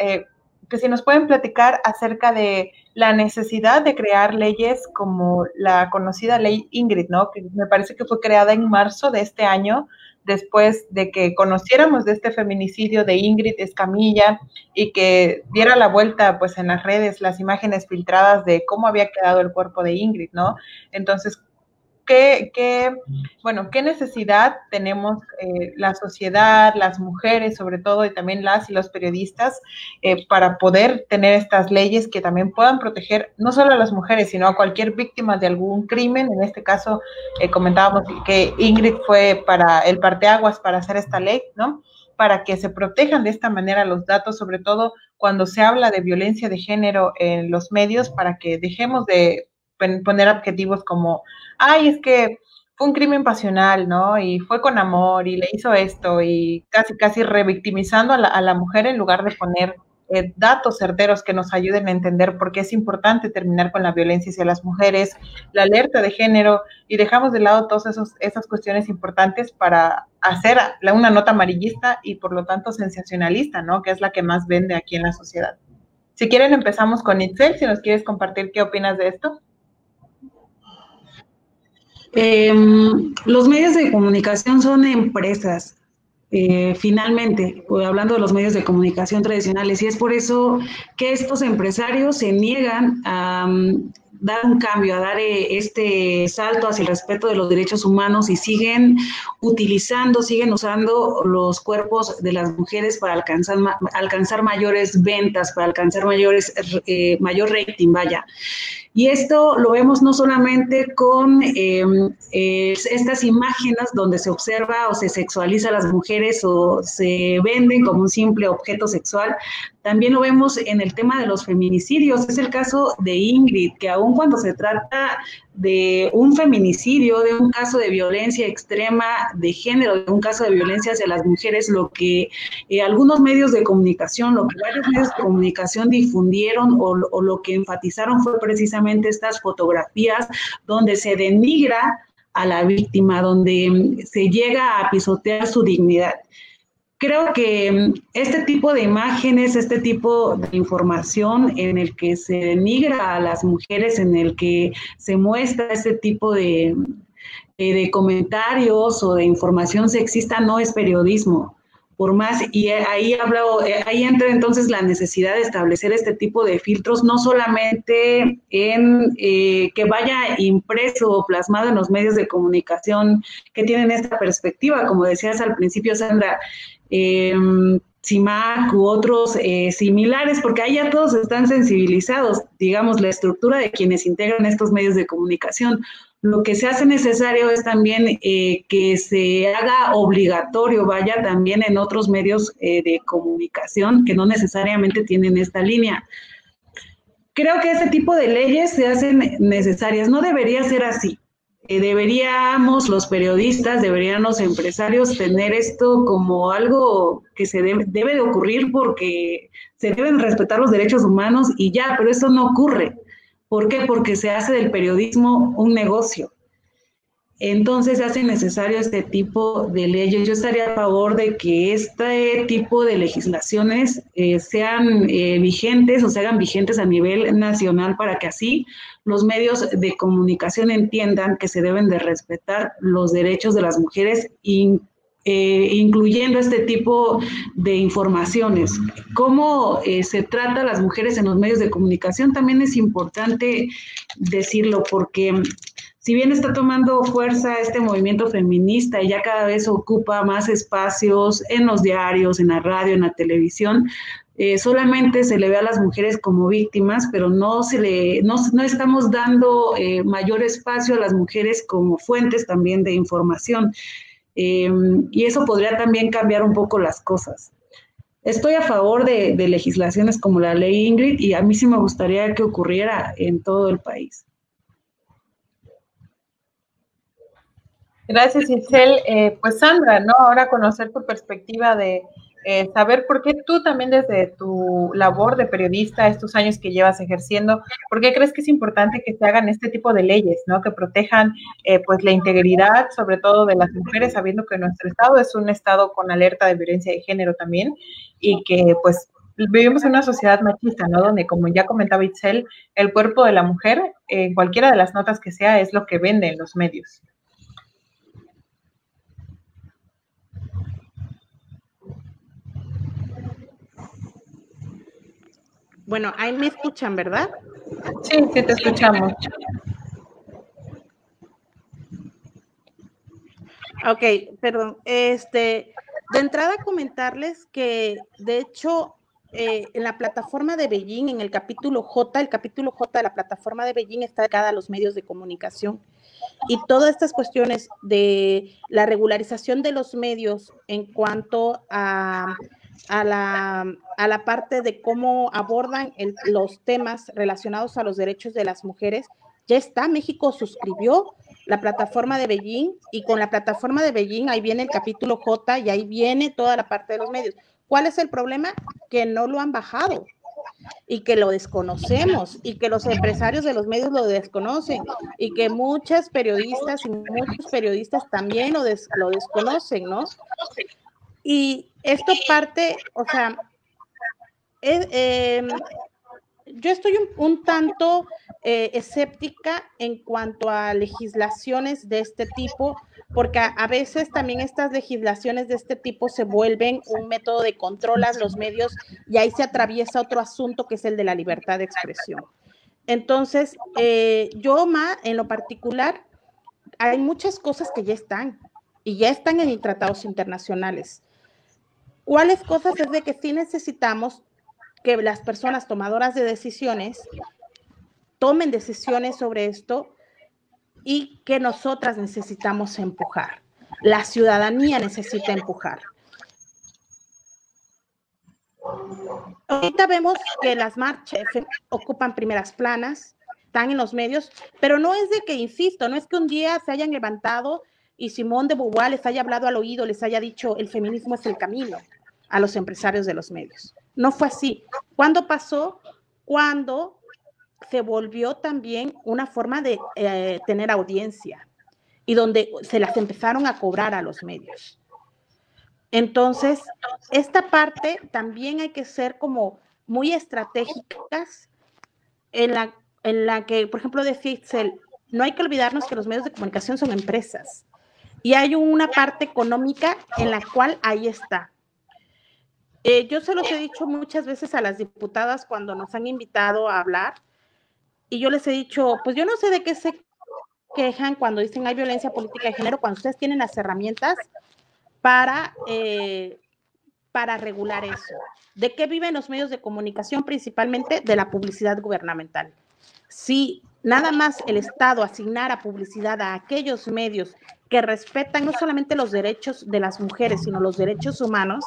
que si nos pueden platicar acerca de la necesidad de crear leyes como la conocida ley Ingrid, ¿no? Que me parece que fue creada en marzo de este año, después de que conociéramos de este feminicidio de Ingrid Escamilla y que diera la vuelta pues en las redes las imágenes filtradas de cómo había quedado el cuerpo de Ingrid, ¿no? Entonces, ¿Qué, bueno, qué necesidad tenemos eh, la sociedad, las mujeres sobre todo, y también las y los periodistas, eh, para poder tener estas leyes que también puedan proteger no solo a las mujeres, sino a cualquier víctima de algún crimen? En este caso, eh, comentábamos que Ingrid fue para el parteaguas para hacer esta ley, ¿no? Para que se protejan de esta manera los datos, sobre todo cuando se habla de violencia de género en los medios, para que dejemos de poner objetivos como, ay, es que fue un crimen pasional, ¿no? Y fue con amor y le hizo esto y casi, casi revictimizando a la, a la mujer en lugar de poner eh, datos certeros que nos ayuden a entender por qué es importante terminar con la violencia hacia las mujeres, la alerta de género y dejamos de lado todas esas cuestiones importantes para hacer una nota amarillista y por lo tanto sensacionalista, ¿no? Que es la que más vende aquí en la sociedad. Si quieren empezamos con Itzel, si nos quieres compartir qué opinas de esto. Em, los medios de comunicación son empresas, eh, finalmente, hablando de los medios de comunicación tradicionales, y es por eso que estos empresarios se niegan a mm, dar un cambio, a dar eh, este salto hacia el respeto de los derechos humanos y siguen utilizando, siguen usando los cuerpos de las mujeres para alcanzar, alcanzar mayores ventas, para alcanzar mayores, eh, mayor rating, vaya. Y esto lo vemos no solamente con em, estas imágenes donde se observa o se sexualiza a las mujeres o se venden como un simple objeto sexual, también lo vemos en el tema de los feminicidios. Es el caso de Ingrid, que aun cuando se trata de un feminicidio, de un caso de violencia extrema de género, de un caso de violencia hacia las mujeres, lo que eh, algunos medios de comunicación, lo que varios medios de comunicación difundieron o, o lo que enfatizaron fue precisamente estas fotografías donde se denigra a la víctima, donde se llega a pisotear su dignidad. Creo que este tipo de imágenes, este tipo de información en el que se denigra a las mujeres, en el que se muestra este tipo de, de comentarios o de información sexista, no es periodismo por más, y ahí hablo, ahí entra entonces la necesidad de establecer este tipo de filtros, no solamente en eh, que vaya impreso o plasmado en los medios de comunicación que tienen esta perspectiva, como decías al principio, Sandra, eh, CIMAC u otros eh, similares, porque ahí ya todos están sensibilizados, digamos, la estructura de quienes integran estos medios de comunicación. Lo que se hace necesario es también eh, que se haga obligatorio, vaya también en otros medios eh, de comunicación que no necesariamente tienen esta línea. Creo que ese tipo de leyes se hacen necesarias. No debería ser así. Eh, deberíamos los periodistas, deberían los empresarios tener esto como algo que se debe, debe de ocurrir porque se deben respetar los derechos humanos y ya, pero eso no ocurre. ¿Por qué? Porque se hace del periodismo un negocio. Entonces se hace necesario este tipo de leyes. Yo estaría a favor de que este tipo de legislaciones eh, sean eh, vigentes o se hagan vigentes a nivel nacional para que así los medios de comunicación entiendan que se deben de respetar los derechos de las mujeres, eh, incluyendo este tipo de informaciones. Cómo se trata a las mujeres en los medios de comunicación también es importante decirlo porque si bien está tomando fuerza este movimiento feminista y ya cada vez ocupa más espacios en los diarios, en la radio, en la televisión, eh, solamente se le ve a las mujeres como víctimas, pero no se le, no, estamos dando eh, mayor espacio a las mujeres como fuentes también de información. Em, y eso podría también cambiar un poco las cosas. Estoy a favor de, legislaciones como la ley Ingrid y a mí sí me gustaría que ocurriera en todo el país. Gracias, Isel. Eh, pues Sandra, ¿no? Ahora conocer tu perspectiva de eh, saber por qué tú también desde tu labor de periodista, estos años que llevas ejerciendo, ¿por qué crees que es importante que se hagan este tipo de leyes, ¿no? Que protejan eh, pues la integridad, sobre todo de las mujeres, sabiendo que nuestro estado es un estado con alerta de violencia de género también y que pues vivimos en una sociedad machista, ¿no? Donde, como ya comentaba Itzel, el cuerpo de la mujer, en cualquiera de las notas que sea, es lo que vende en los medios. Bueno, ahí me escuchan, ¿verdad? Sí, sí te escuchamos. Ok, perdón. Este, de entrada comentarles que, de hecho, eh, en la plataforma de Beijing, en el capítulo J, el capítulo J de la plataforma de Beijing está dedicada a los medios de comunicación. Y todas estas cuestiones de la regularización de los medios en cuanto a a la, a la parte de cómo abordan los temas relacionados a los derechos de las mujeres. Ya está, México suscribió la plataforma de Beijing y con la plataforma de Beijing ahí viene el capítulo J y ahí viene toda la parte de los medios. ¿Cuál es el problema? Que no lo han bajado y que lo desconocemos y que los empresarios de los medios lo desconocen y que muchas periodistas y muchos periodistas también lo, lo desconocen, ¿no? Y esto parte, o sea, em, yo estoy un, tanto eh, escéptica en cuanto a legislaciones de este tipo, porque a, veces también estas legislaciones de este tipo se vuelven un método de control a los medios y ahí se atraviesa otro asunto que es el de la libertad de expresión. Entonces, eh, yo, Ma, en lo particular, hay muchas cosas que ya están y ya están en tratados internacionales. ¿Cuáles cosas es de que sí necesitamos que las personas tomadoras de decisiones tomen decisiones sobre esto y que nosotras necesitamos empujar? La ciudadanía necesita empujar. Ahorita vemos que las marchas ocupan primeras planas, están en los medios, pero no es de que, insisto, no es que un día se hayan levantado y Simón de Beauvoir les haya hablado al oído, les haya dicho el feminismo es el camino a los empresarios de los medios. No fue así. ¿Cuándo pasó? Cuando se volvió también una forma de eh, tener audiencia y donde se las empezaron a cobrar a los medios. Entonces, esta parte también hay que ser como muy estratégicas en la, en la que, por ejemplo, de Fitzel, no hay que olvidarnos que los medios de comunicación son empresas y hay una parte económica en la cual ahí está. Eh, yo se los he dicho muchas veces a las diputadas cuando nos han invitado a hablar y yo les he dicho, pues yo no sé de qué se quejan cuando dicen hay violencia política de género, cuando ustedes tienen las herramientas para, eh, para regular eso. ¿De qué viven los medios de comunicación? Principalmente de la publicidad gubernamental. Si nada más el Estado asignara publicidad a aquellos medios que respetan no solamente los derechos de las mujeres, sino los derechos humanos,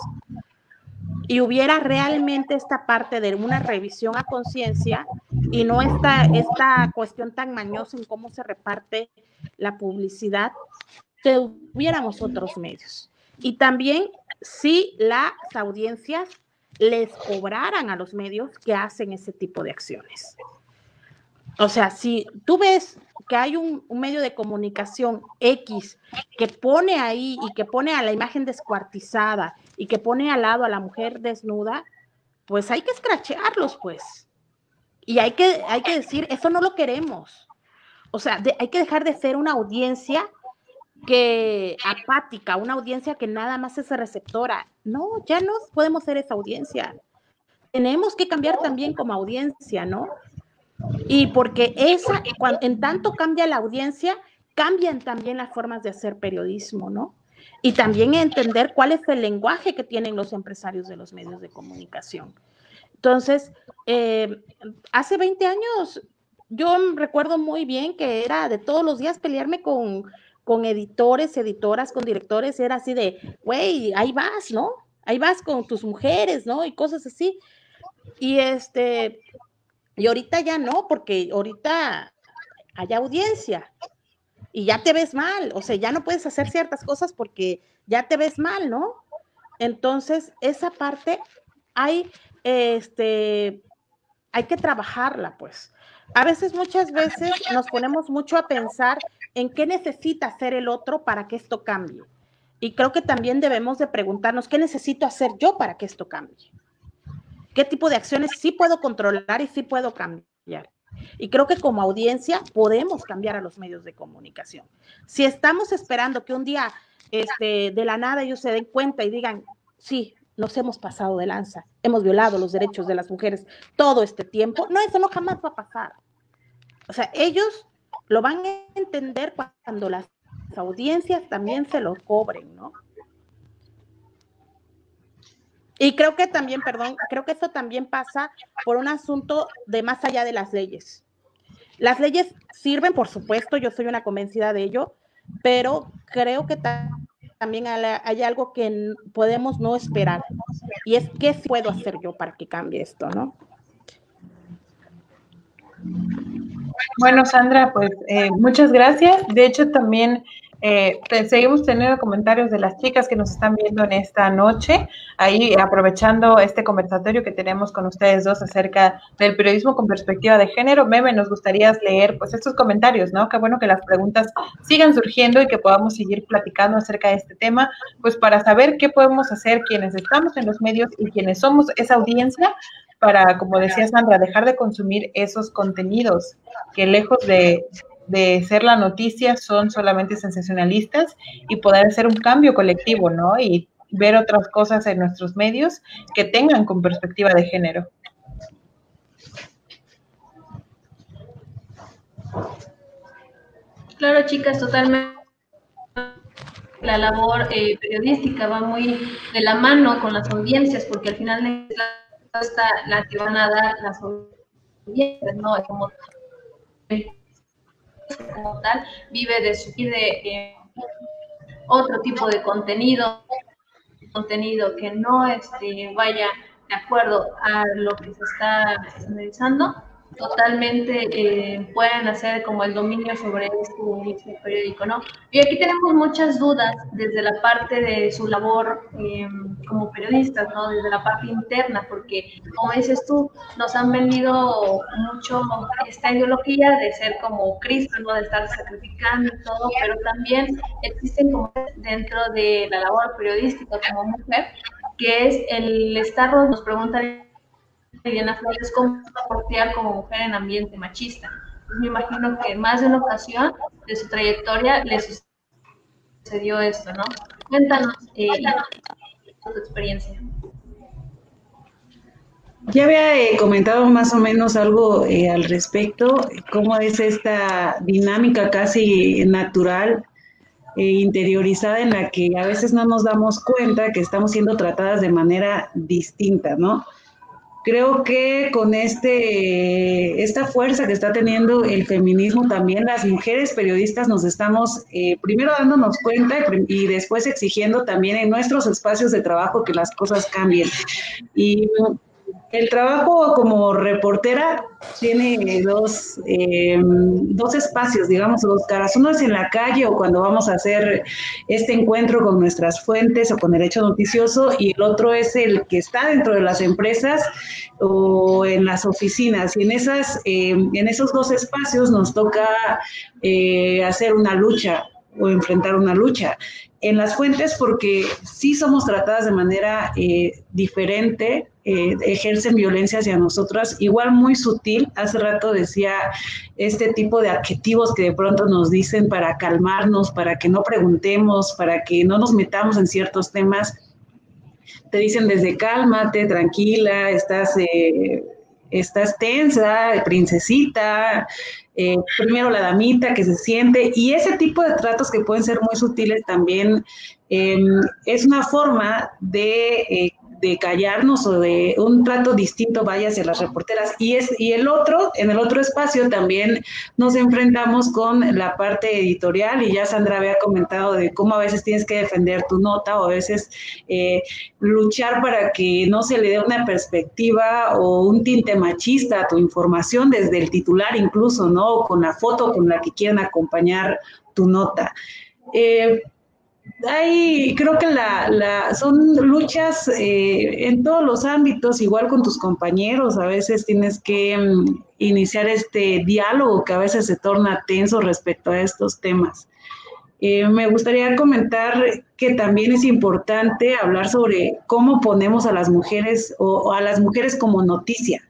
y hubiera realmente esta parte de una revisión a conciencia y no esta, esta cuestión tan mañosa en cómo se reparte la publicidad, tuviéramos otros medios. Y también si las audiencias les cobraran a los medios que hacen ese tipo de acciones. O sea, si tú ves que hay un, medio de comunicación X que pone ahí y que pone a la imagen descuartizada y que pone al lado a la mujer desnuda, pues hay que escrachearlos, pues. Y hay que, hay que decir, eso no lo queremos. O sea, hay que dejar de ser una audiencia que apática, una audiencia que nada más es receptora. No, ya no podemos ser esa audiencia. Tenemos que cambiar también como audiencia, ¿no? Y porque esa, en tanto cambia la audiencia, cambian también las formas de hacer periodismo, ¿no? Y también entender cuál es el lenguaje que tienen los empresarios de los medios de comunicación. Entonces, eh, hace 20 años, yo recuerdo muy bien que era de todos los días pelearme con, con editores, editoras, con directores, era así de, güey, ahí vas, ¿no? Ahí vas con tus mujeres, ¿no? Y cosas así. Y este, y ahorita ya no, porque ahorita hay audiencia y ya te ves mal, o sea, ya no puedes hacer ciertas cosas porque ya te ves mal, ¿no? Entonces, esa parte hay, este, hay que trabajarla, pues. A veces, muchas veces nos ponemos mucho a pensar en qué necesita hacer el otro para que esto cambie. Y creo que también debemos de preguntarnos qué necesito hacer yo para que esto cambie. ¿Qué tipo de acciones sí puedo controlar y sí puedo cambiar? Y creo que como audiencia podemos cambiar a los medios de comunicación. Si estamos esperando que un día este, de la nada ellos se den cuenta y digan, sí, nos hemos pasado de lanza, hemos violado los derechos de las mujeres todo este tiempo. No, eso no jamás va a pasar. O sea, ellos lo van a entender cuando las audiencias también se lo cobren, ¿no? Y creo que también, perdón, creo que eso también pasa por un asunto de más allá de las leyes. Las leyes sirven, por supuesto, yo soy una convencida de ello, pero creo que también hay algo que podemos no esperar. Y es qué puedo hacer yo para que cambie esto, ¿no? Bueno, Sandra, pues eh, muchas gracias. De hecho, también eh, seguimos teniendo comentarios de las chicas que nos están viendo en esta noche, ahí aprovechando este conversatorio que tenemos con ustedes dos acerca del periodismo con perspectiva de género. Meme, nos gustaría leer pues estos comentarios, ¿no? Qué bueno que las preguntas sigan surgiendo y que podamos seguir platicando acerca de este tema, pues para saber qué podemos hacer quienes estamos en los medios y quienes somos esa audiencia para, como decía Sandra, dejar de consumir esos contenidos que lejos de, de ser la noticia son solamente sensacionalistas y poder hacer un cambio colectivo, ¿no? Y ver otras cosas en nuestros medios que tengan con perspectiva de género. Claro, chicas, totalmente. La labor eh, periodística va muy de la mano con las audiencias, porque al final está la que van a dar las audiencias, ¿no? Como, como tal, vive de su de eh, otro tipo de contenido, contenido que no este, vaya de acuerdo a lo que se está analizando totalmente eh, pueden hacer como el dominio sobre este, este, periódico, ¿no? Y aquí tenemos muchas dudas desde la parte de su labor em, como periodistas, ¿no? Desde la parte interna, porque como dices tú, nos han vendido mucho esta ideología de ser como Cristo, ¿no? De estar sacrificando y todo, pero también existen como dentro de la labor periodística como mujer, que es el estar, nos preguntan Diana Flores cómo portear como mujer en ambiente machista. me imagino que más de una ocasión de su trayectoria le sucedió esto, ¿no? Cuéntanos eh, tu experiencia. Ya había eh, comentado más o menos algo eh, al respecto, cómo es esta dinámica casi natural e interiorizada en la que a veces no nos damos cuenta que estamos siendo tratadas de manera distinta, ¿no? Creo que con este, esta fuerza que está teniendo el feminismo, también las mujeres periodistas nos estamos eh, primero dándonos cuenta y, después exigiendo también en nuestros espacios de trabajo que las cosas cambien. Y el trabajo como reportera tiene dos, eh, dos espacios, digamos, dos caras. Uno es en la calle o cuando vamos a hacer este encuentro con nuestras fuentes o con derecho noticioso y el otro es el que está dentro de las empresas o en las oficinas. Y en, esas, eh, en esos dos espacios nos toca eh, hacer una lucha o enfrentar una lucha. En las fuentes porque sí somos tratadas de manera diferente eh, ejercen violencia hacia nosotras, igual muy sutil. Hace rato decía este tipo de adjetivos que de pronto nos dicen para calmarnos, para que no preguntemos, para que no nos metamos en ciertos temas. Te dicen desde cálmate, tranquila, estás, eh, estás tensa, princesita, eh, primero la damita que se siente, y ese tipo de tratos que pueden ser muy sutiles también em, es una forma de de callarnos o de un trato distinto vaya hacia las reporteras. Y, es, y el otro, en el otro espacio también nos enfrentamos con la parte editorial y ya Sandra había comentado de cómo a veces tienes que defender tu nota o a veces eh, luchar para que no se le dé una perspectiva o un tinte machista a tu información desde el titular incluso, ¿no? O con la foto con la que quieran acompañar tu nota. Eh, hay, creo que la, la, son luchas eh, en todos los ámbitos, igual con tus compañeros, a veces tienes que mm, iniciar este diálogo que a veces se torna tenso respecto a estos temas. Eh, me gustaría comentar que también es importante hablar sobre cómo ponemos a las mujeres o a las mujeres como noticia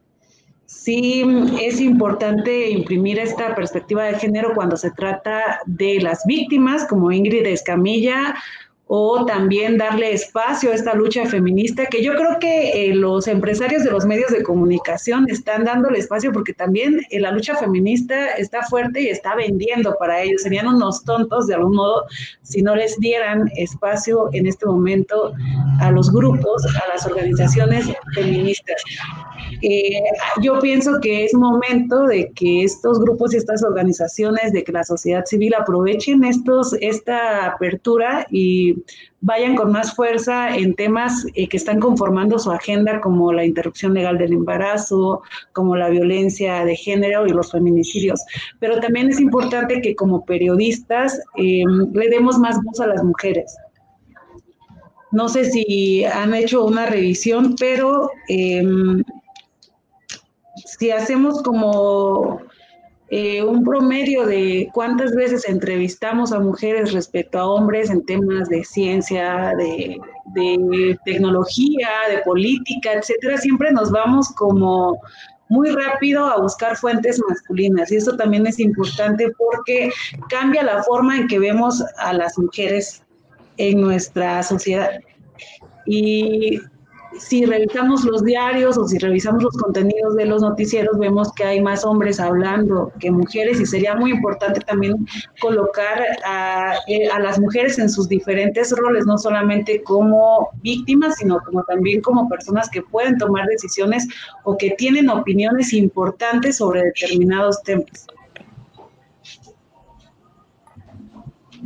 sí es importante imprimir esta perspectiva de género cuando se trata de las víctimas, como Ingrid Escamilla, o también darle espacio a esta lucha feminista, que yo creo que eh, los empresarios de los medios de comunicación están dándole espacio porque también eh, la lucha feminista está fuerte y está vendiendo para ellos. Serían unos tontos de algún modo si no les dieran espacio en este momento a los grupos, a las organizaciones feministas. Eh, yo pienso que es momento de que estos grupos y estas organizaciones, de que la sociedad civil aprovechen estos, esta apertura y vayan con más fuerza en temas eh, que están conformando su agenda, como la interrupción legal del embarazo, como la violencia de género y los feminicidios. Pero también es importante que como periodistas em, le demos más voz a las mujeres. No sé si han hecho una revisión, pero em, si hacemos como eh, un promedio de cuántas veces entrevistamos a mujeres respecto a hombres en temas de ciencia, de, tecnología, de política, etcétera, siempre nos vamos como muy rápido a buscar fuentes masculinas y eso también es importante porque cambia la forma en que vemos a las mujeres en nuestra sociedad. Y si revisamos los diarios o si revisamos los contenidos de los noticieros, vemos que hay más hombres hablando que mujeres y sería muy importante también colocar a, eh, a las mujeres en sus diferentes roles, no solamente como víctimas, sino como también como personas que pueden tomar decisiones o que tienen opiniones importantes sobre determinados temas.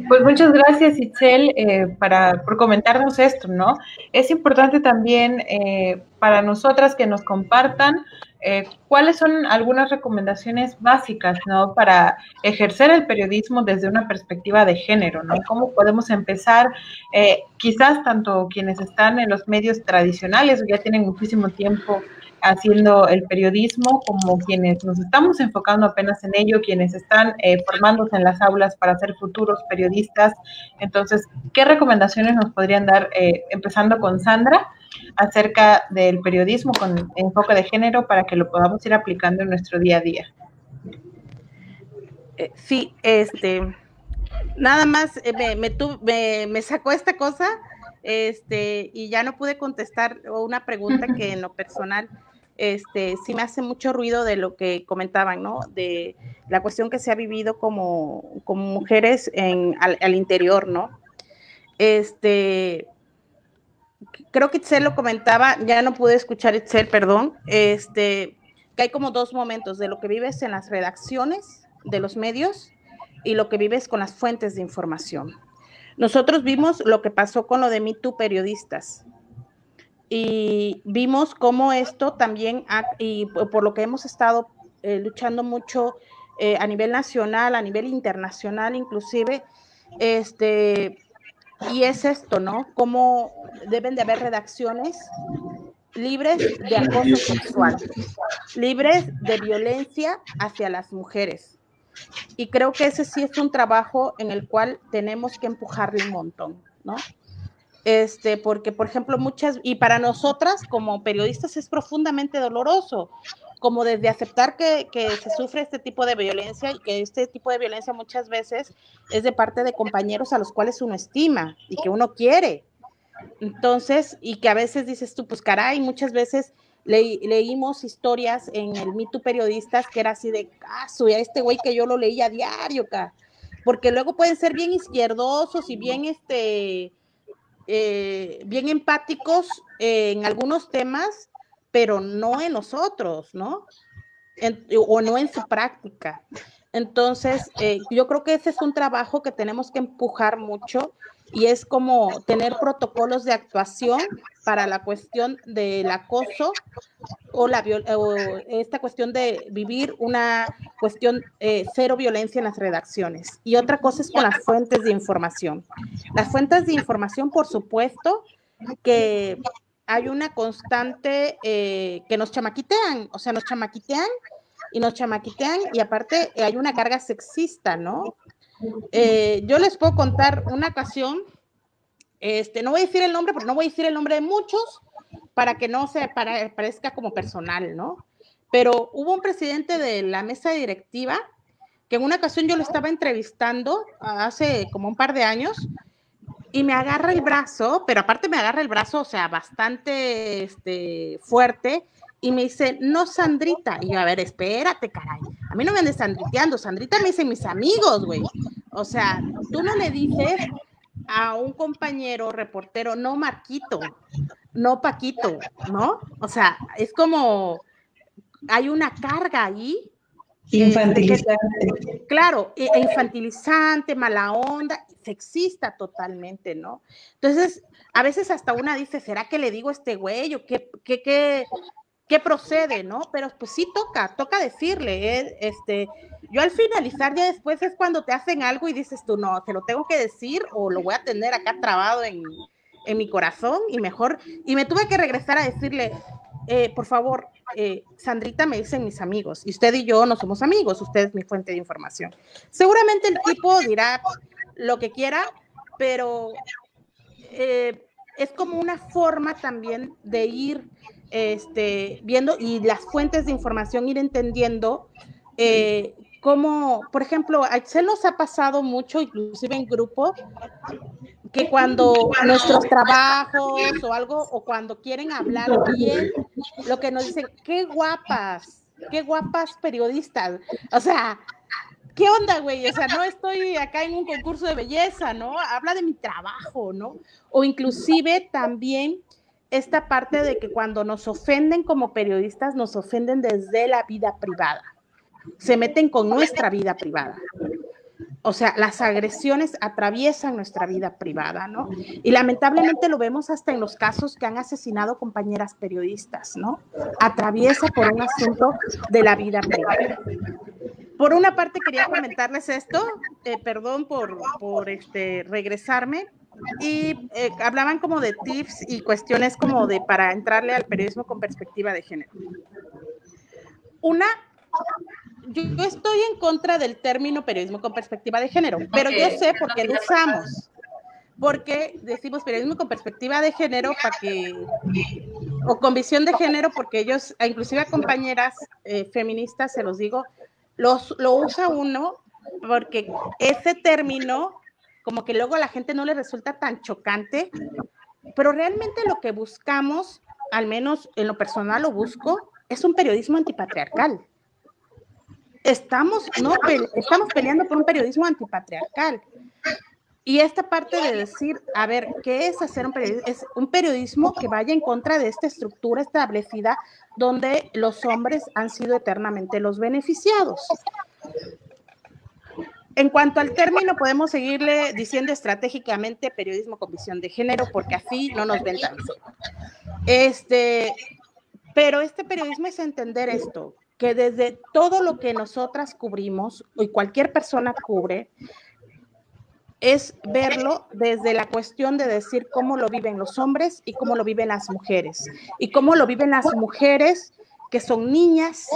Pues muchas gracias, Itzel, eh, para, por comentarnos esto, ¿no? Es importante también eh, para nosotras que nos compartan eh, cuáles son algunas recomendaciones básicas, ¿no? Para ejercer el periodismo desde una perspectiva de género, ¿no? ¿Cómo podemos empezar? quizás tanto quienes están en los medios tradicionales o ya tienen muchísimo tiempo haciendo el periodismo, como quienes nos estamos enfocando apenas en ello, quienes están eh, formándose en las aulas para ser futuros periodistas. Entonces, ¿qué recomendaciones nos podrían dar, eh, empezando con Sandra, acerca del periodismo con enfoque de género para que lo podamos ir aplicando en nuestro día a día? Eh, sí, este, nada más me, me, me sacó esta cosa este, y ya no pude contestar una pregunta que en lo personal este, sí me hace mucho ruido de lo que comentaban, ¿no? De la cuestión que se ha vivido como, como mujeres en, al, interior, ¿no? Este, creo que Itzel lo comentaba, ya no pude escuchar Itzel, perdón, este, que hay como dos momentos de lo que vives en las redacciones de los medios y lo que vives con las fuentes de información. Nosotros vimos lo que pasó con lo de Me periodistas y vimos cómo esto también, y por lo que hemos estado eh, luchando mucho eh, a nivel nacional, a nivel internacional inclusive, este, y es esto, ¿no? Cómo deben de haber redacciones libres de acoso sexual, libres de violencia hacia las mujeres. Y creo que ese sí es un trabajo en el cual tenemos que empujarle un montón, ¿no? Este, porque, por ejemplo, muchas, y para nosotras como periodistas es profundamente doloroso, como desde aceptar que, se sufre este tipo de violencia y que este tipo de violencia muchas veces es de parte de compañeros a los cuales uno estima y que uno quiere. Entonces, y que a veces dices tú, pues caray, muchas veces leímos historias en el mito Periodistas que era así de, ah, a este güey que yo lo leía a diario, acá. porque luego pueden ser bien izquierdosos y bien, este, eh, bien empáticos en algunos temas, pero no en nosotros, ¿no? o no en su práctica. Entonces, eh, yo creo que ese es un trabajo que tenemos que empujar mucho y es como tener protocolos de actuación para la cuestión del acoso o, la, esta cuestión de vivir una cuestión eh, cero violencia en las redacciones. Y otra cosa es con las fuentes de información. Las fuentes de información, por supuesto, que hay una constante eh, que nos chamaquitean, o sea, nos chamaquitean y nos chamaquitean y aparte hay una carga sexista, ¿no? Eh, yo les puedo contar una ocasión, este, no voy a decir el nombre, porque no voy a decir el nombre de muchos, para que no se parezca como personal, ¿no? Pero hubo un presidente de la mesa directiva que en una ocasión yo lo estaba entrevistando hace como un par de años y me agarra el brazo, pero aparte me agarra el brazo, o sea, bastante este, fuerte, y me dice, no, Sandrita. Y yo, a ver, espérate, caray. A mí no me andes sandriteando. Sandrita me dicen mis amigos, güey. O sea, tú no le dices a un compañero reportero, no Marquito, no Paquito, ¿no? O sea, es como, hay una carga ahí. Este, infantilizante. claro, e, e infantilizante, mala onda, sexista totalmente, ¿no? Entonces, a veces hasta una dice, ¿será que le digo a este güey o qué, qué, qué, qué procede, ¿no? Pero pues sí toca, toca decirle, ¿eh? este, yo al finalizar ya después es cuando te hacen algo y dices tú, no, te lo tengo que decir o lo voy a tener acá trabado en, en mi corazón y mejor, y me tuve que regresar a decirle, eh, por favor, eh, Sandrita me dicen mis amigos, y usted y yo no somos amigos, usted es mi fuente de información. Seguramente el tipo dirá lo que quiera, pero es como una forma también de ir este, viendo y las fuentes de información, ir entendiendo eh, cómo, por ejemplo, Excel nos ha pasado mucho, inclusive en grupo, que cuando nuestros trabajos o algo, o cuando quieren hablar bien, lo que nos dicen, qué guapas, qué guapas periodistas. O sea, ¿qué onda, güey? O sea, no estoy acá en un concurso de belleza, ¿no? Habla de mi trabajo, ¿no? O inclusive también esta parte de que cuando nos ofenden como periodistas, nos ofenden desde la vida privada. Se meten con nuestra vida privada. O sea, las agresiones atraviesan nuestra vida privada, ¿no? Y lamentablemente lo vemos hasta en los casos que han asesinado compañeras periodistas, ¿no? Atraviesa por un asunto de la vida privada. Por una parte quería comentarles esto, eh, perdón por, por este, regresarme, y eh, hablaban como de tips y cuestiones como de para entrarle al periodismo con perspectiva de género. Una, yo, estoy en contra del término periodismo con perspectiva de género, pero yo sé por qué lo usamos. Porque decimos periodismo con perspectiva de género para que, o con visión de género, porque ellos, inclusive a compañeras eh, feministas, se los digo, los, lo usa uno porque ese término como que luego a la gente no le resulta tan chocante, pero realmente lo que buscamos, al menos en lo personal lo busco, es un periodismo antipatriarcal. Estamos, no, estamos peleando por un periodismo antipatriarcal. Y esta parte de decir, a ver, ¿qué es hacer un periodismo? Es un periodismo que vaya en contra de esta estructura establecida donde los hombres han sido eternamente los beneficiados. En cuanto al término, podemos seguirle diciendo estratégicamente periodismo con visión de género, porque así no nos ven tan Este, pero este periodismo es entender esto, que desde todo lo que nosotras cubrimos, y cualquier persona cubre, es verlo desde la cuestión de decir cómo lo viven los hombres y cómo lo viven las mujeres. Y cómo lo viven las mujeres que son niñas,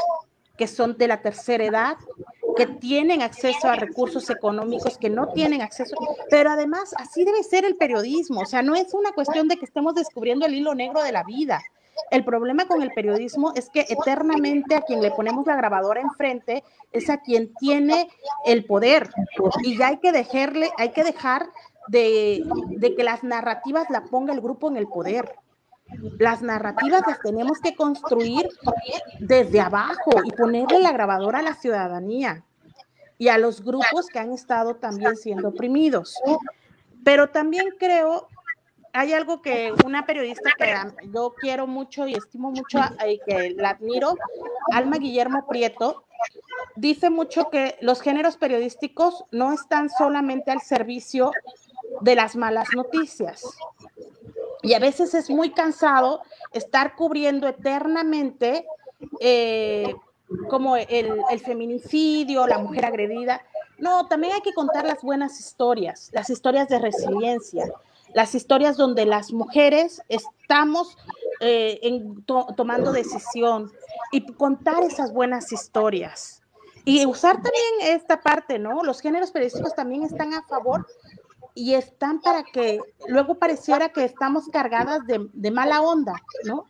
que son de la tercera edad, que tienen acceso a recursos económicos, que no tienen acceso, pero además así debe ser el periodismo, o sea, no es una cuestión de que estemos descubriendo el hilo negro de la vida. El problema con el periodismo es que eternamente a quien le ponemos la grabadora enfrente es a quien tiene el poder y ya hay que dejarle, hay que dejar de, de que las narrativas la ponga el grupo en el poder. Las narrativas las tenemos que construir desde abajo y ponerle la grabadora a la ciudadanía y a los grupos que han estado también siendo oprimidos. Pero también creo, hay algo que una periodista que yo quiero mucho y estimo mucho y que la admiro, Alma Guillermo Prieto, dice mucho que los géneros periodísticos no están solamente al servicio de las malas noticias, y a veces es muy cansado estar cubriendo eternamente eh, como el, el, feminicidio, la mujer agredida. No, también hay que contar las buenas historias, las historias de resiliencia, las historias donde las mujeres estamos eh, en, tomando decisión y contar esas buenas historias. Y usar también esta parte, ¿no? Los géneros periodísticos también están a favor y están para que luego pareciera que estamos cargadas de, mala onda, ¿no?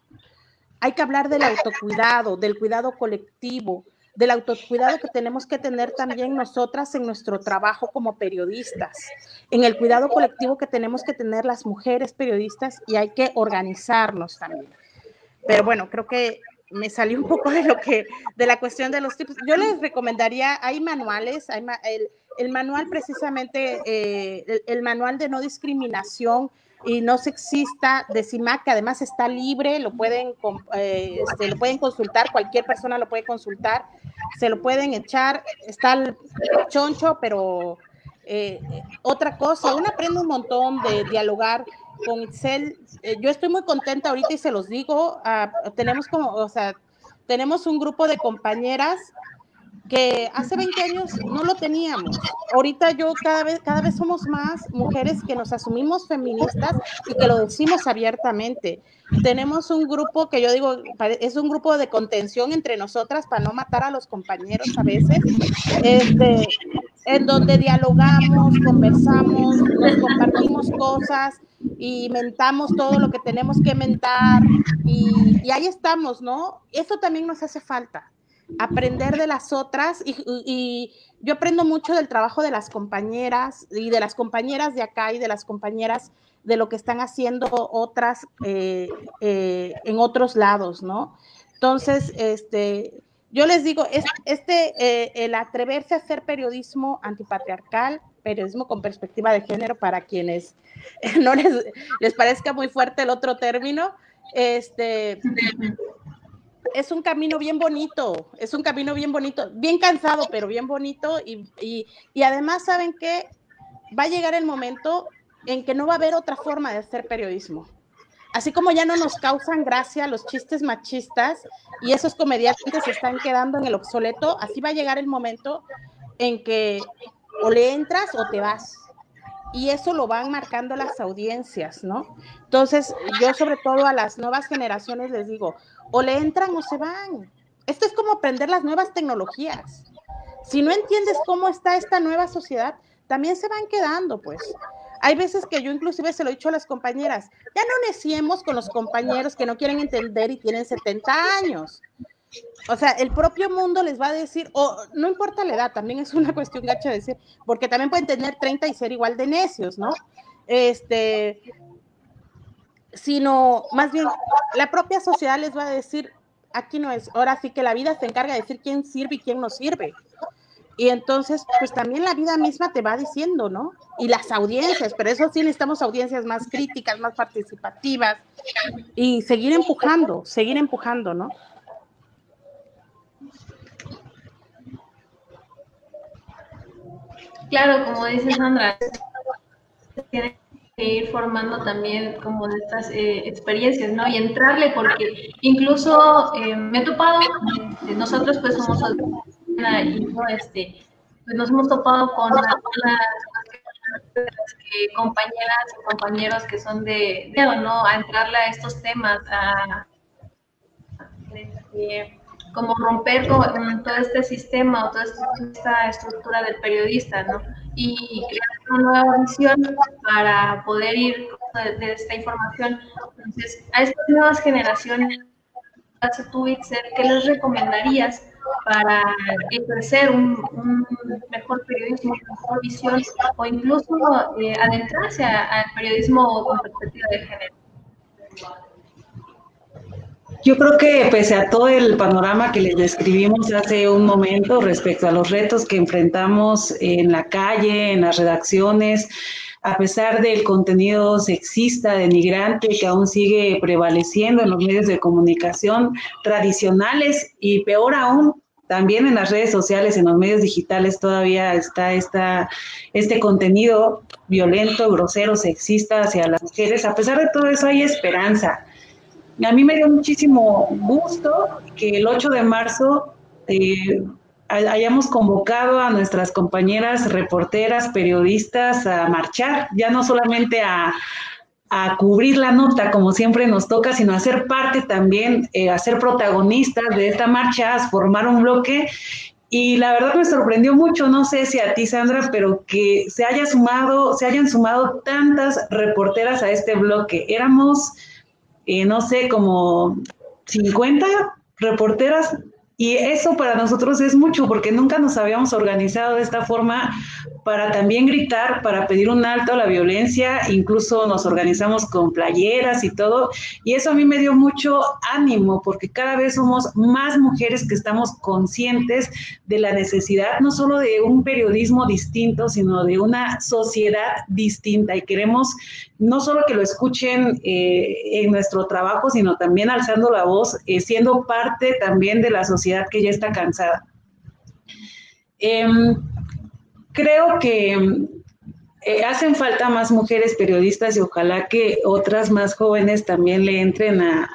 Hay que hablar del autocuidado, del cuidado colectivo, del autocuidado que tenemos que tener también nosotras en nuestro trabajo como periodistas, en el cuidado colectivo que tenemos que tener las mujeres periodistas y hay que organizarnos también. Pero bueno, creo que me salió un poco de lo que, de la cuestión de los tips. Yo les recomendaría, hay manuales, hay el, el manual precisamente, eh, el, manual de no discriminación y no sexista de CIMAC, que además está libre, lo pueden, eh, este, lo pueden consultar, cualquier persona lo puede consultar, se lo pueden echar, está el choncho, pero eh, otra cosa, uno aprende un montón de dialogar con Excel. yo estoy muy contenta ahorita y se los digo, ah, tenemos como, o sea, tenemos un grupo de compañeras que hace 20 años no lo teníamos. Ahorita yo cada vez, cada vez somos más mujeres que nos asumimos feministas y que lo decimos abiertamente. Tenemos un grupo que yo digo, es un grupo de contención entre nosotras para no matar a los compañeros a veces, este, en donde dialogamos, conversamos, compartimos cosas y mentamos todo lo que tenemos que mentar y ahí estamos, ¿no? Eso también nos hace falta aprender de las otras y, yo aprendo mucho del trabajo de las compañeras y de las compañeras de acá y de las compañeras de lo que están haciendo otras eh, eh, en otros lados, ¿no? Entonces, este, yo les digo, este, eh, el atreverse a hacer periodismo antipatriarcal, periodismo con perspectiva de género, para quienes no les, les parezca muy fuerte el otro término, este, es un camino bien bonito, es un camino bien bonito, bien cansado, pero bien bonito. Y, y, además, ¿saben que Va a llegar el momento en que no va a haber otra forma de hacer periodismo. Así como ya no nos causan gracia los chistes machistas y esos comediantes se están quedando en el obsoleto, así va a llegar el momento en que o le entras o te vas. Y eso lo van marcando las audiencias, ¿no? Entonces, yo sobre todo a las nuevas generaciones les digo, o le entran o se van. Esto es como aprender las nuevas tecnologías. Si no entiendes cómo está esta nueva sociedad, también se van quedando, pues. Hay veces que yo inclusive se lo he dicho a las compañeras, ya no neciemos con los compañeros que no quieren entender y tienen 70 años. O sea, el propio mundo les va a decir, o no importa la edad, también es una cuestión gacha de decir, porque también pueden tener 30 y ser igual de necios, ¿no? Este, sino más bien la propia sociedad les va a decir, aquí no es, ahora sí que la vida se encarga de decir quién sirve y quién no sirve. Y entonces, pues también la vida misma te va diciendo, ¿no? Y las audiencias, pero eso sí necesitamos audiencias más críticas, más participativas y seguir empujando, seguir empujando, ¿no? Claro, como dice Sandra, que ir formando también como de estas eh, experiencias, ¿no? Y entrarle, porque incluso eh, me he topado, este, nosotros pues somos y este, pues nos hemos topado con algunas compañeras y compañeros que son de, ¿no? A entrarle a estos temas, a, este, como romper todo este sistema o toda esta estructura del periodista, ¿no? Y crear una nueva visión para poder ir de, esta información. Entonces, a estas nuevas generaciones, ¿qué les recomendarías para ejercer un, mejor periodismo, una mejor visión o incluso eh, adentrarse al periodismo con perspectiva de género? Yo creo que pese a todo el panorama que les describimos hace un momento respecto a los retos que enfrentamos en la calle, en las redacciones, a pesar del contenido sexista, denigrante que aún sigue prevaleciendo en los medios de comunicación tradicionales y peor aún, también en las redes sociales, en los medios digitales todavía está esta, este contenido violento, grosero, sexista hacia las mujeres. A pesar de todo eso hay esperanza a mí me dio muchísimo gusto que el 8 de marzo eh, hayamos convocado a nuestras compañeras reporteras, periodistas a marchar, ya no solamente a, cubrir la nota como siempre nos toca, sino a ser parte también, eh, a ser protagonistas de esta marcha, a formar un bloque. Y la verdad me sorprendió mucho, no sé si a ti, Sandra, pero que se haya sumado, se hayan sumado tantas reporteras a este bloque. Éramos eh, no sé, como 50 reporteras y eso para nosotros es mucho porque nunca nos habíamos organizado de esta forma para también gritar, para pedir un alto a la violencia, incluso nos organizamos con playeras y todo, y eso a mí me dio mucho ánimo porque cada vez somos más mujeres que estamos conscientes de la necesidad no solo de un periodismo distinto, sino de una sociedad distinta y queremos no solo que lo escuchen eh, en nuestro trabajo, sino también alzando la voz, eh, siendo parte también de la sociedad que ya está cansada. Em, creo que eh, hacen falta más mujeres periodistas y ojalá que otras más jóvenes también le entren a,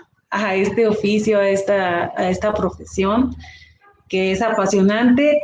este oficio, a esta, a esta profesión que es apasionante.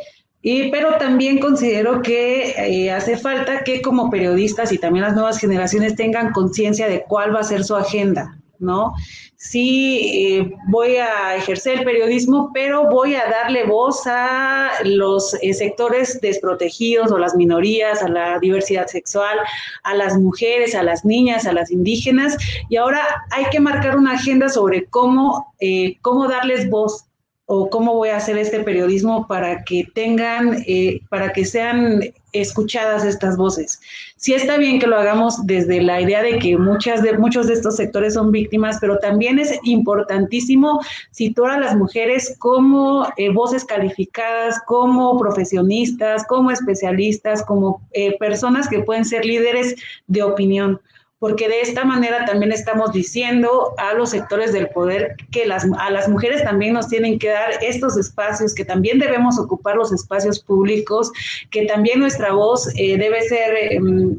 Y, pero también considero que eh, hace falta que como periodistas y también las nuevas generaciones tengan conciencia de cuál va a ser su agenda, ¿no? sí eh, voy a ejercer el periodismo, pero voy a darle voz a los eh, sectores desprotegidos o las minorías, a la diversidad sexual, a las mujeres, a las niñas, a las indígenas. Y ahora hay que marcar una agenda sobre cómo, eh, cómo darles voz o cómo voy a hacer este periodismo para que tengan, eh, para que sean escuchadas estas voces. Sí está bien que lo hagamos desde la idea de que muchas de, muchos de estos sectores son víctimas, pero también es importantísimo situar a las mujeres como eh, voces calificadas, como profesionistas, como especialistas, como eh, personas que pueden ser líderes de opinión porque de esta manera también estamos diciendo a los sectores del poder que las, a las mujeres también nos tienen que dar estos espacios, que también debemos ocupar los espacios públicos, que también nuestra voz eh, debe ser... Em,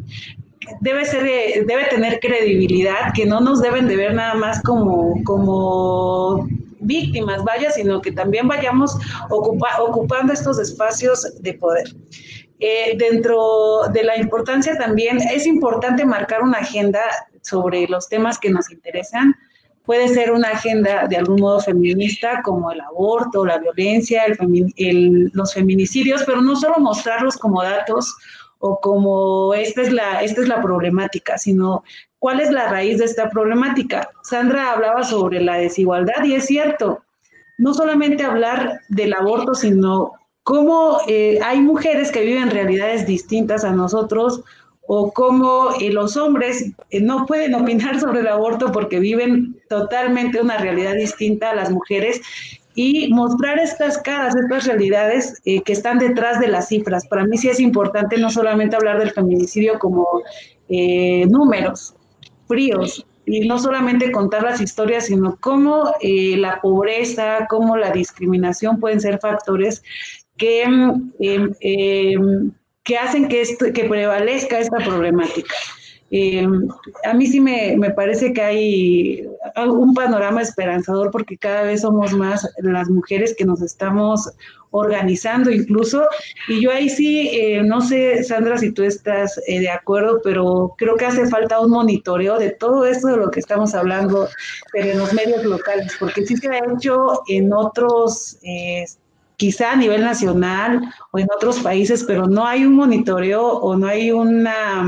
debe ser eh, debe tener credibilidad que no nos deben de ver nada más como como víctimas vaya sino que también vayamos ocupando estos espacios de poder eh, dentro de la importancia también es importante marcar una agenda sobre los temas que nos interesan. Puede ser una agenda de algún modo feminista como el aborto, la violencia, los feminicidios, pero no solo mostrarlos como datos o como esta es, la, esta es la problemática, sino cuál es la raíz de esta problemática. Sandra hablaba sobre la desigualdad y es cierto, no solamente hablar del aborto, sino cómo eh, hay mujeres que viven realidades distintas a nosotros o cómo eh, los hombres eh, no pueden opinar sobre el aborto porque viven totalmente una realidad distinta a las mujeres y mostrar estas caras, estas realidades que están detrás de las cifras. Para mí sí es importante no solamente hablar del feminicidio como números fríos, y no solamente contar las historias, sino cómo la pobreza, cómo la discriminación pueden ser factores que, em, em, que hacen que, esto, que prevalezca esta problemática. Em, a mí sí me, me, parece que hay un panorama esperanzador porque cada vez somos más las mujeres que nos estamos organizando incluso. Y yo ahí sí, eh, no sé, Sandra, si tú estás eh, de acuerdo, pero creo que hace falta un monitoreo de todo esto de lo que estamos hablando, pero en los medios locales, porque sí se ha hecho en otros... Eh, quizá a nivel nacional o en otros países, pero no hay un monitoreo o no hay una,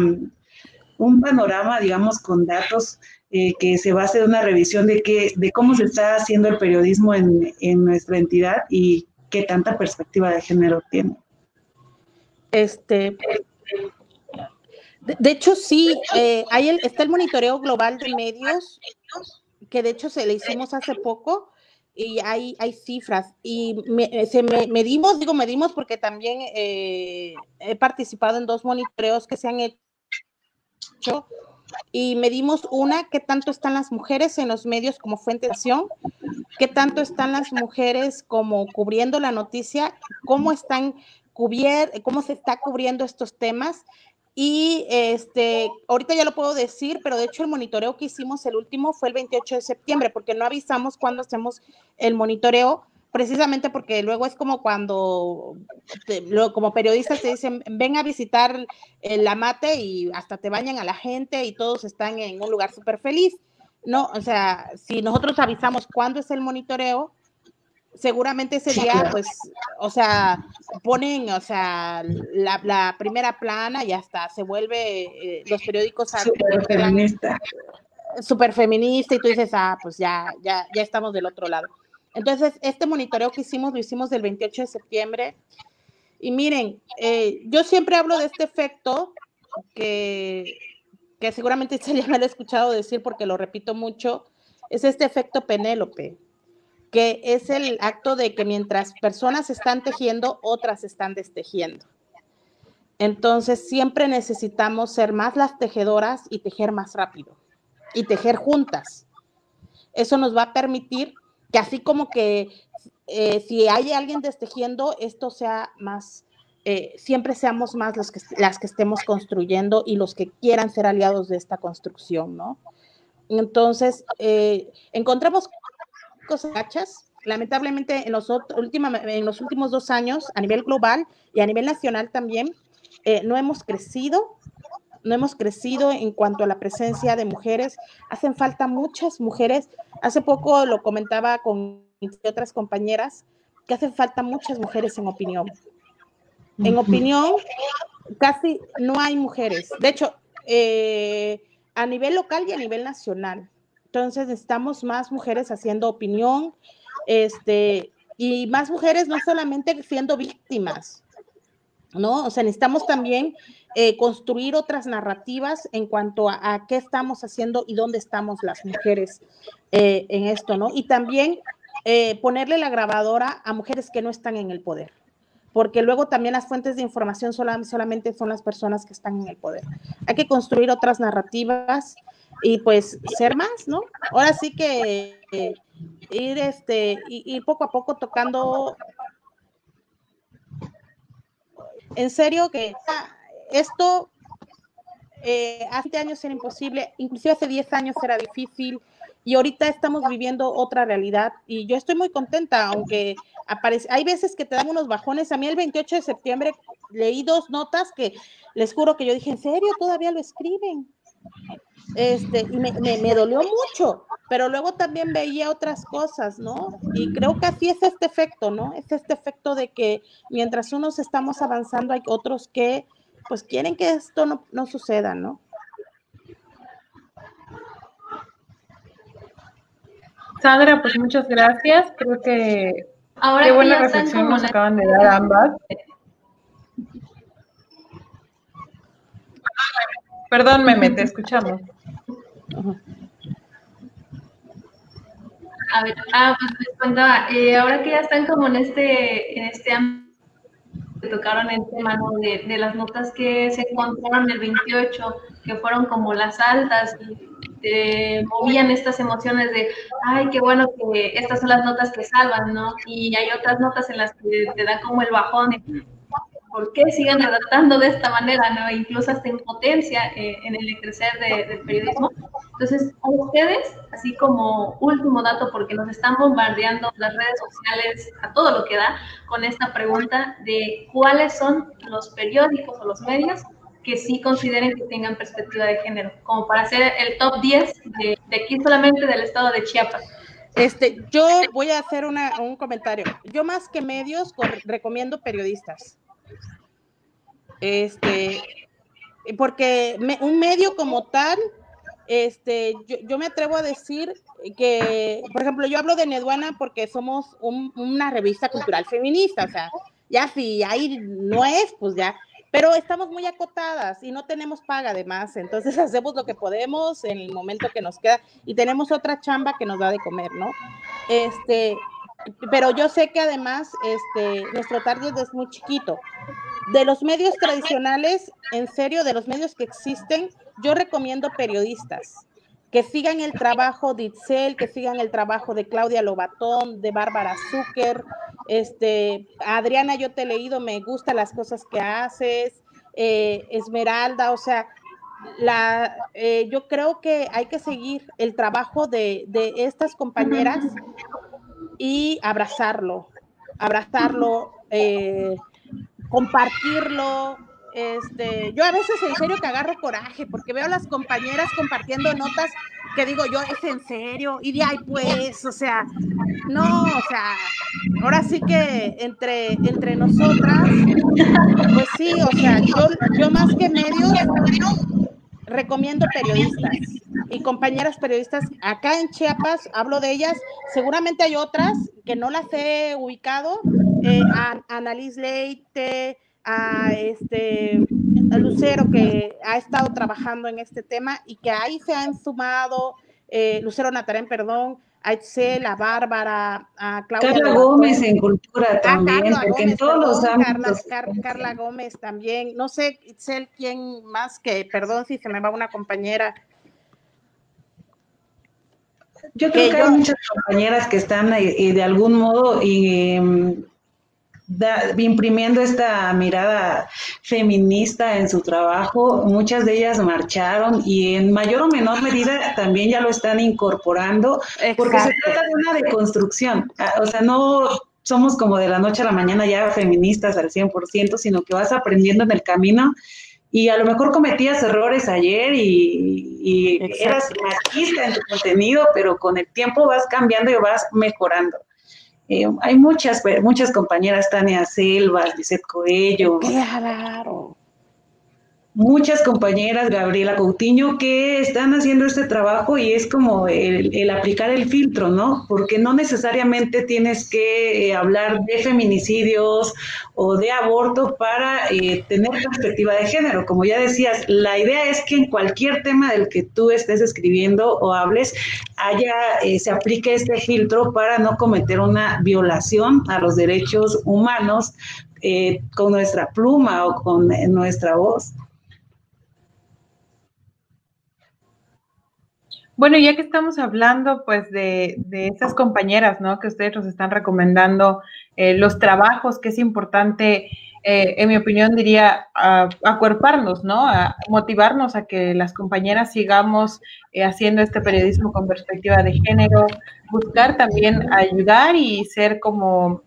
un panorama, digamos, con datos eh, que se base en una revisión de, qué, de cómo se está haciendo el periodismo en, en nuestra entidad y qué tanta perspectiva de género tiene. Este, de, hecho, sí, eh, hay el, está el monitoreo global de medios, que de hecho se le hicimos hace poco, y hay, hay cifras. Y me, se me, medimos, digo medimos porque también eh, he participado en dos monitoreos que se han hecho y medimos una, qué tanto están las mujeres en los medios como fuente de acción, qué tanto están las mujeres como cubriendo la noticia, cómo están cubier cómo se está cubriendo estos temas y este, ahorita ya lo puedo decir, pero de hecho el monitoreo que hicimos el último fue el 28 de septiembre, porque no avisamos cuando hacemos el monitoreo, precisamente porque luego es como cuando, como periodistas te dicen, ven a visitar el amate y hasta te bañan a la gente y todos están en un lugar súper feliz. No, o sea, si nosotros avisamos cuándo es el monitoreo, seguramente ese día, pues, o sea, ponen, o sea, la, primera plana y hasta se vuelve eh, los periódicos super feminista. Super feminista y tú dices, ah, pues ya, ya, ya estamos del otro lado. Entonces, este monitoreo que hicimos, lo hicimos del 28 de septiembre. Y miren, eh, yo siempre hablo de este efecto que, que seguramente se ya me lo he escuchado decir porque lo repito mucho, es este efecto Penélope que es el acto de que mientras personas están tejiendo, otras están destejiendo. Entonces, siempre necesitamos ser más las tejedoras y tejer más rápido y tejer juntas. Eso nos va a permitir que así como que eh, si hay alguien destejiendo, esto sea más, eh, siempre seamos más los que, las que estemos construyendo y los que quieran ser aliados de esta construcción, ¿no? Entonces, eh, encontramos cosas Lamentablemente, en los, en los últimos dos años, a nivel global y a nivel nacional también, eh, no hemos crecido, no hemos crecido en cuanto a la presencia de mujeres. Hacen falta muchas mujeres. Hace poco lo comentaba con otras compañeras, que hacen falta muchas mujeres en opinión. En opinión, casi no hay mujeres. De hecho, eh, a nivel local y a nivel nacional. Entonces necesitamos más mujeres haciendo opinión. Este, y más mujeres no solamente siendo víctimas, ¿no? O sea, necesitamos también eh, construir otras narrativas en cuanto a, qué estamos haciendo y dónde estamos las mujeres eh, en esto, ¿no? Y también eh, ponerle la grabadora a mujeres que no están en el poder, porque luego también las fuentes de información solamente son las personas que están en el poder. Hay que construir otras narrativas y pues ser más, ¿no? Ahora sí que ir, este, ir poco a poco tocando en serio que esto eh, hace años era imposible, inclusive hace 10 años era difícil y ahorita estamos viviendo otra realidad y yo estoy muy contenta, aunque aparece, hay veces que te dan unos bajones. A mí el 28 de septiembre leí dos notas que les juro que yo dije, ¿en serio todavía lo escriben? Este, y me, me, dolió mucho, pero luego también veía otras cosas, ¿no? Y creo que así es este efecto, ¿no? Es este efecto de que mientras unos estamos avanzando, hay otros que, pues, quieren que esto no, no suceda, ¿no? Sandra, pues muchas gracias. Creo que Ahora qué buena reflexión nos acaban de dar ambas. Perdón, Meme, te escuchamos. A ver, ah, pues les contaba, eh, ahora que ya están como en este, en este tocaron el tema de, las notas que se encontraron el 28, que fueron como las altas, y movían estas emociones de, ay, qué bueno que estas son las notas que salvan, ¿no? Y hay otras notas en las que te dan como el bajón, ¿por qué siguen redactando de esta manera? ¿no? Incluso hasta impotencia eh, en el crecer del periodismo. Entonces, a ustedes, así como último dato, porque nos están bombardeando las redes sociales a todo lo que da, con esta pregunta de cuáles son los periódicos o los medios que sí consideren que tengan perspectiva de género, como para hacer el top 10 de, aquí solamente del estado de Chiapas. Este, yo voy a hacer un comentario. Yo más que medios recomiendo periodistas. Este, porque un medio como tal, este, yo, me atrevo a decir que, por ejemplo, yo hablo de Neduana porque somos una revista cultural feminista, o sea, ya si ahí no es, pues ya, pero estamos muy acotadas y no tenemos paga además, entonces hacemos lo que podemos en el momento que nos queda y tenemos otra chamba que nos da de comer, ¿no? Este, pero yo sé que además este, nuestro target es muy chiquito. De los medios tradicionales, en serio, de los medios que existen, yo recomiendo periodistas que sigan el trabajo de Itzel, que sigan el trabajo de Claudia Lobatón, de Bárbara Zucker, este, Adriana, yo te he leído, me gustan las cosas que haces, eh, Esmeralda, o sea, la, eh, yo creo que hay que seguir el trabajo de, de estas compañeras y abrazarlo, abrazarlo, eh, compartirlo. Este, yo a veces en serio que agarro coraje porque veo a las compañeras compartiendo notas que digo yo, es en serio, y de ahí pues, o sea, no, o sea, ahora sí que entre, entre nosotras, pues sí, o sea, yo, yo más que medios recomiendo periodistas y compañeras periodistas acá en Chiapas, hablo de ellas, seguramente hay otras que no las he ubicado, eh, a, Annalise Leite, a este Lucero que ha estado trabajando en este tema y que ahí se han sumado, eh, Lucero Natarén, perdón, a Itzel, a Bárbara, a Claudia. Carla Gómez en cultura también, porque en todos los ámbitos. Carla, Gómez también, no sé, Itzel, quién más que, perdón si se me va una compañera. Yo creo que, hay muchas compañeras que están eh, eh, de algún modo em, imprimiendo esta mirada feminista en su trabajo. Muchas de ellas marcharon y en mayor o menor medida también ya lo están incorporando porque se trata de una deconstrucción. Ah, o sea, no somos como de la noche a la mañana ya feministas al 100%, sino que vas aprendiendo en el camino y a lo mejor cometías errores ayer y, y eras machista en tu contenido, pero con el tiempo vas cambiando y vas mejorando. Eh, hay muchas, muchas compañeras, Tania Selvas, Lizeth Coello. Claro. Muchas compañeras, Gabriela Coutinho, que están haciendo este trabajo y es como el, aplicar el filtro, ¿no? Porque no necesariamente tienes que eh, hablar de feminicidios o de aborto para eh, tener perspectiva de género. Como ya decías, la idea es que en cualquier tema del que tú estés escribiendo o hables, haya, eh, se aplique este filtro para no cometer una violación a los derechos humanos con nuestra pluma o con nuestra voz. Bueno, ya que estamos hablando pues de, de esas compañeras, ¿no? Que ustedes nos están recomendando eh, los trabajos, que es importante, eh, en mi opinión diría, acuerparnos, ¿no? A motivarnos a que las compañeras sigamos eh, haciendo este periodismo con perspectiva de género, buscar también ayudar y ser como,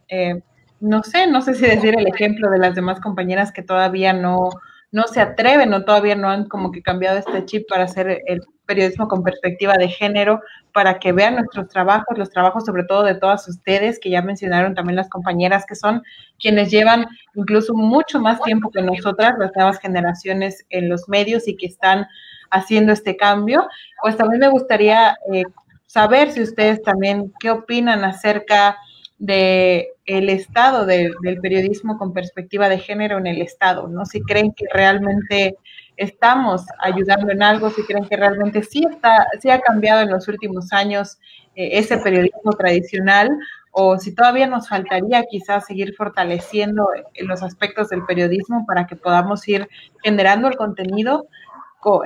no sé, no sé si decir el ejemplo de las demás compañeras que todavía no, no se atreven o todavía no han como que cambiado este chip para hacer el periodismo con perspectiva de género, para que vean nuestros trabajos, los trabajos sobre todo de todas ustedes, que ya mencionaron también las compañeras, que son quienes llevan incluso mucho más tiempo que nosotras, las nuevas generaciones en los medios y que están haciendo este cambio. Pues también me gustaría eh, saber si ustedes también qué opinan acerca de el estado del periodismo con perspectiva de género en el estado, ¿no? Si creen que realmente estamos ayudando en algo, si creen que realmente sí está, sí ha cambiado en los últimos años eh, ese periodismo tradicional, o si todavía nos faltaría quizás seguir fortaleciendo los aspectos del periodismo para que podamos ir generando el contenido,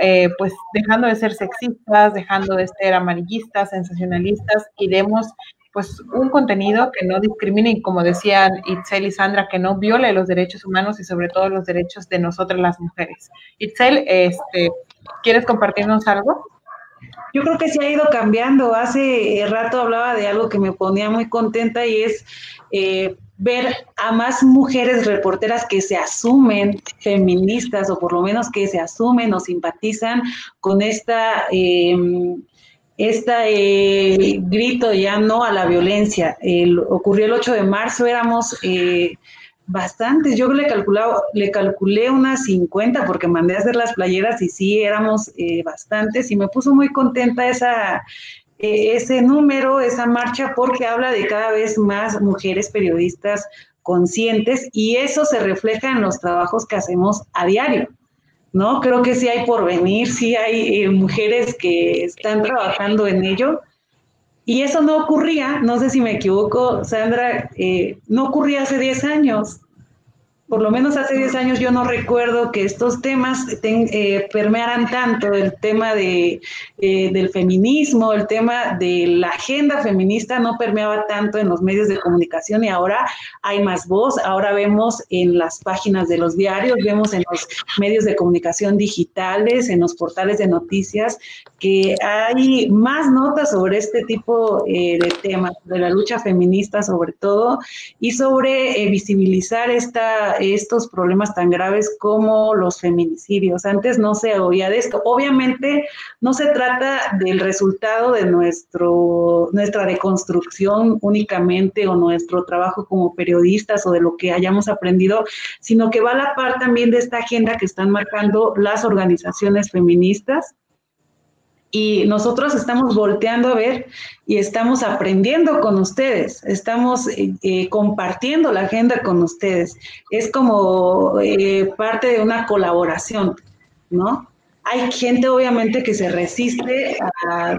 eh, pues dejando de ser sexistas, dejando de ser amarillistas, sensacionalistas y demos pues un contenido que no discrimine y como decían Itzel y Sandra, que no viole los derechos humanos y sobre todo los derechos de nosotras las mujeres. Itzel, este, ¿quieres compartirnos algo? Yo creo que sí ha ido cambiando. Hace rato hablaba de algo que me ponía muy contenta y es eh, ver a más mujeres reporteras que se asumen feministas o por lo menos que se asumen o simpatizan con esta... Eh, este grito ya no a la violencia. ocurrió el 8 de marzo, éramos eh, bastantes, yo le, le calculé unas 50 porque mandé a hacer las playeras y sí, éramos eh, bastantes y me puso muy contenta esa, ese número, esa marcha, porque habla de cada vez más mujeres periodistas conscientes y eso se refleja en los trabajos que hacemos a diario. ¿No? Creo que sí hay por venir, sí hay eh, mujeres que están trabajando en ello. Y eso no ocurría, no sé si me equivoco, Sandra, eh, no ocurría hace 10 años por lo menos hace 10 años yo no recuerdo que estos temas eh, permearan tanto el tema de, eh, del feminismo, el tema de la agenda feminista no permeaba tanto en los medios de comunicación y ahora hay más voz, ahora vemos en las páginas de los diarios, vemos en los medios de comunicación digitales, en los portales de noticias, que hay más notas sobre este tipo eh, de temas, de la lucha feminista sobre todo, y sobre visibilizar esta estos problemas tan graves como los feminicidios. Antes no se oía de esto. Obviamente no se trata del resultado de nuestro, nuestra deconstrucción únicamente o nuestro trabajo como periodistas o de lo que hayamos aprendido, sino que va a la par también de esta agenda que están marcando las organizaciones feministas y nosotros estamos volteando a ver y estamos aprendiendo con ustedes, estamos eh, eh, compartiendo la agenda con ustedes. Es como eh, parte de una colaboración, ¿no? Hay gente obviamente que se resiste a,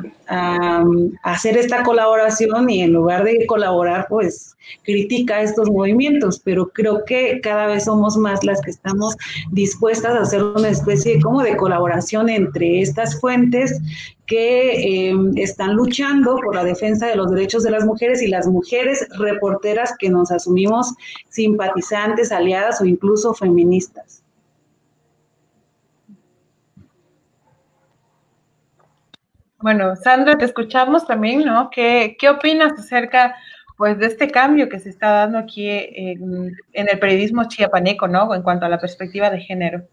hacer esta colaboración y en lugar de colaborar, pues critica estos movimientos, pero creo que cada vez somos más las que estamos dispuestas a hacer una especie como de colaboración entre estas fuentes que em, están luchando por la defensa de los derechos de las mujeres y las mujeres reporteras que nos asumimos simpatizantes, aliadas o incluso feministas. Bueno, Sandra, te escuchamos también, ¿no? ¿Qué, qué opinas acerca pues, de este cambio que se está dando aquí en, el periodismo chiapaneco, ¿no? En cuanto a la perspectiva de género.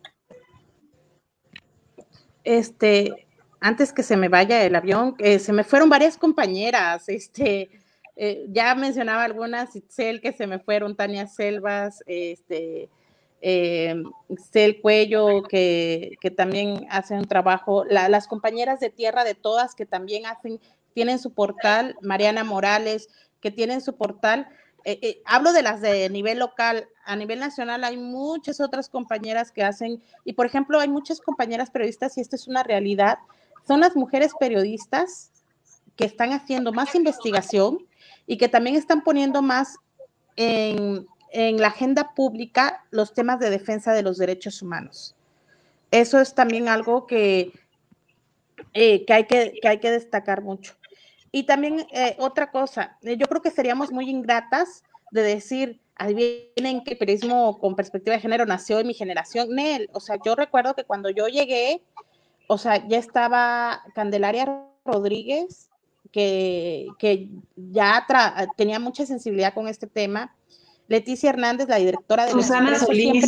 Este, antes que se me vaya el avión, eh, se me fueron varias compañeras, este, eh, ya mencionaba algunas, Itzel, que se me fueron, Tania Selvas, este, eh, Cel Cuello, que, que, también hace un trabajo, las compañeras de Tierra de Todas, que también hacen, tienen su portal, Mariana Morales, que tienen su portal. Eh, eh, hablo de las de nivel local, a nivel nacional hay muchas otras compañeras que hacen, y por ejemplo, hay muchas compañeras periodistas, y esto es una realidad, son las mujeres periodistas que están haciendo más investigación y que también están poniendo más en, en la agenda pública los temas de defensa de los derechos humanos. Eso es también algo que, eh, que, hay, que, que hay que destacar mucho. Y también eh, otra cosa, eh, yo creo que seríamos muy ingratas de decir, adivinen que periodismo con perspectiva de género nació en mi generación. Nel, o sea, yo recuerdo que cuando yo llegué, o sea, ya estaba Candelaria Rodríguez, que, que ya tenía mucha sensibilidad con este tema, Leticia Hernández, la directora de Susana Solís.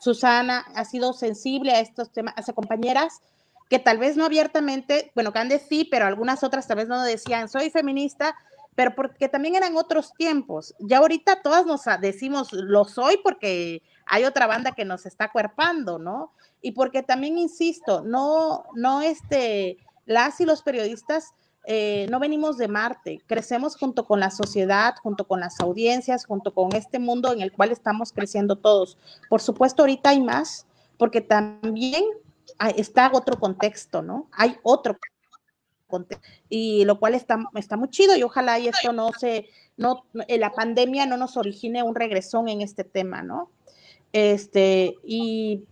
Susana ha sido sensible a estos temas, hace compañeras que tal vez no abiertamente, bueno, Candes sí, pero algunas otras tal vez no decían, soy feminista, pero porque también eran otros tiempos. Ya ahorita todas nos decimos, lo soy porque hay otra banda que nos está cuerpando, ¿no? Y porque también, insisto, no, no, este, las y los periodistas eh, no venimos de Marte, crecemos junto con la sociedad, junto con las audiencias, junto con este mundo en el cual estamos creciendo todos. Por supuesto, ahorita hay más, porque también está otro contexto, ¿no? Hay otro contexto, y lo cual está, está muy chido y ojalá y esto no se, no, eh, la pandemia no nos origine un regresón en este tema, ¿no? Este, y,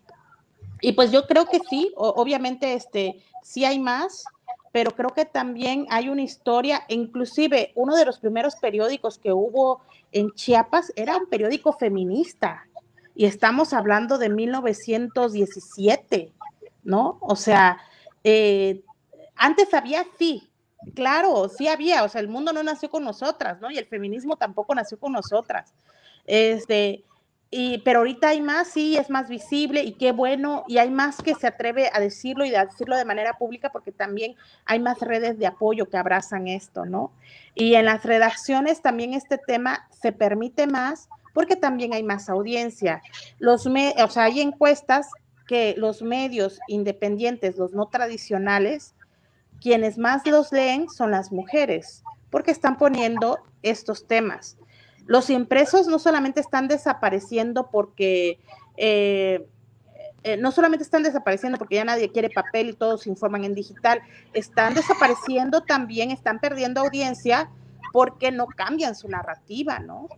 y pues yo creo que sí, obviamente, este, sí hay más, pero creo que también hay una historia, inclusive uno de los primeros periódicos que hubo en Chiapas era un periódico feminista, y estamos hablando de 1917, ¿no? O sea, eh, antes había sí, claro, sí había, o sea, el mundo no nació con nosotras, ¿no? Y el feminismo tampoco nació con nosotras. Este, y, pero ahorita hay más, sí, es más visible y qué bueno, y hay más que se atreve a decirlo y a decirlo de manera pública porque también hay más redes de apoyo que abrazan esto, ¿no? Y en las redacciones también este tema se permite más porque también hay más audiencia. Los o sea, hay encuestas que los medios independientes, los no tradicionales, quienes más los leen son las mujeres, porque están poniendo estos temas. Los impresos no solamente están desapareciendo porque, eh, eh, no solamente están desapareciendo porque ya nadie quiere papel y todos informan en digital, están desapareciendo también, están perdiendo audiencia porque no cambian su narrativa, ¿no?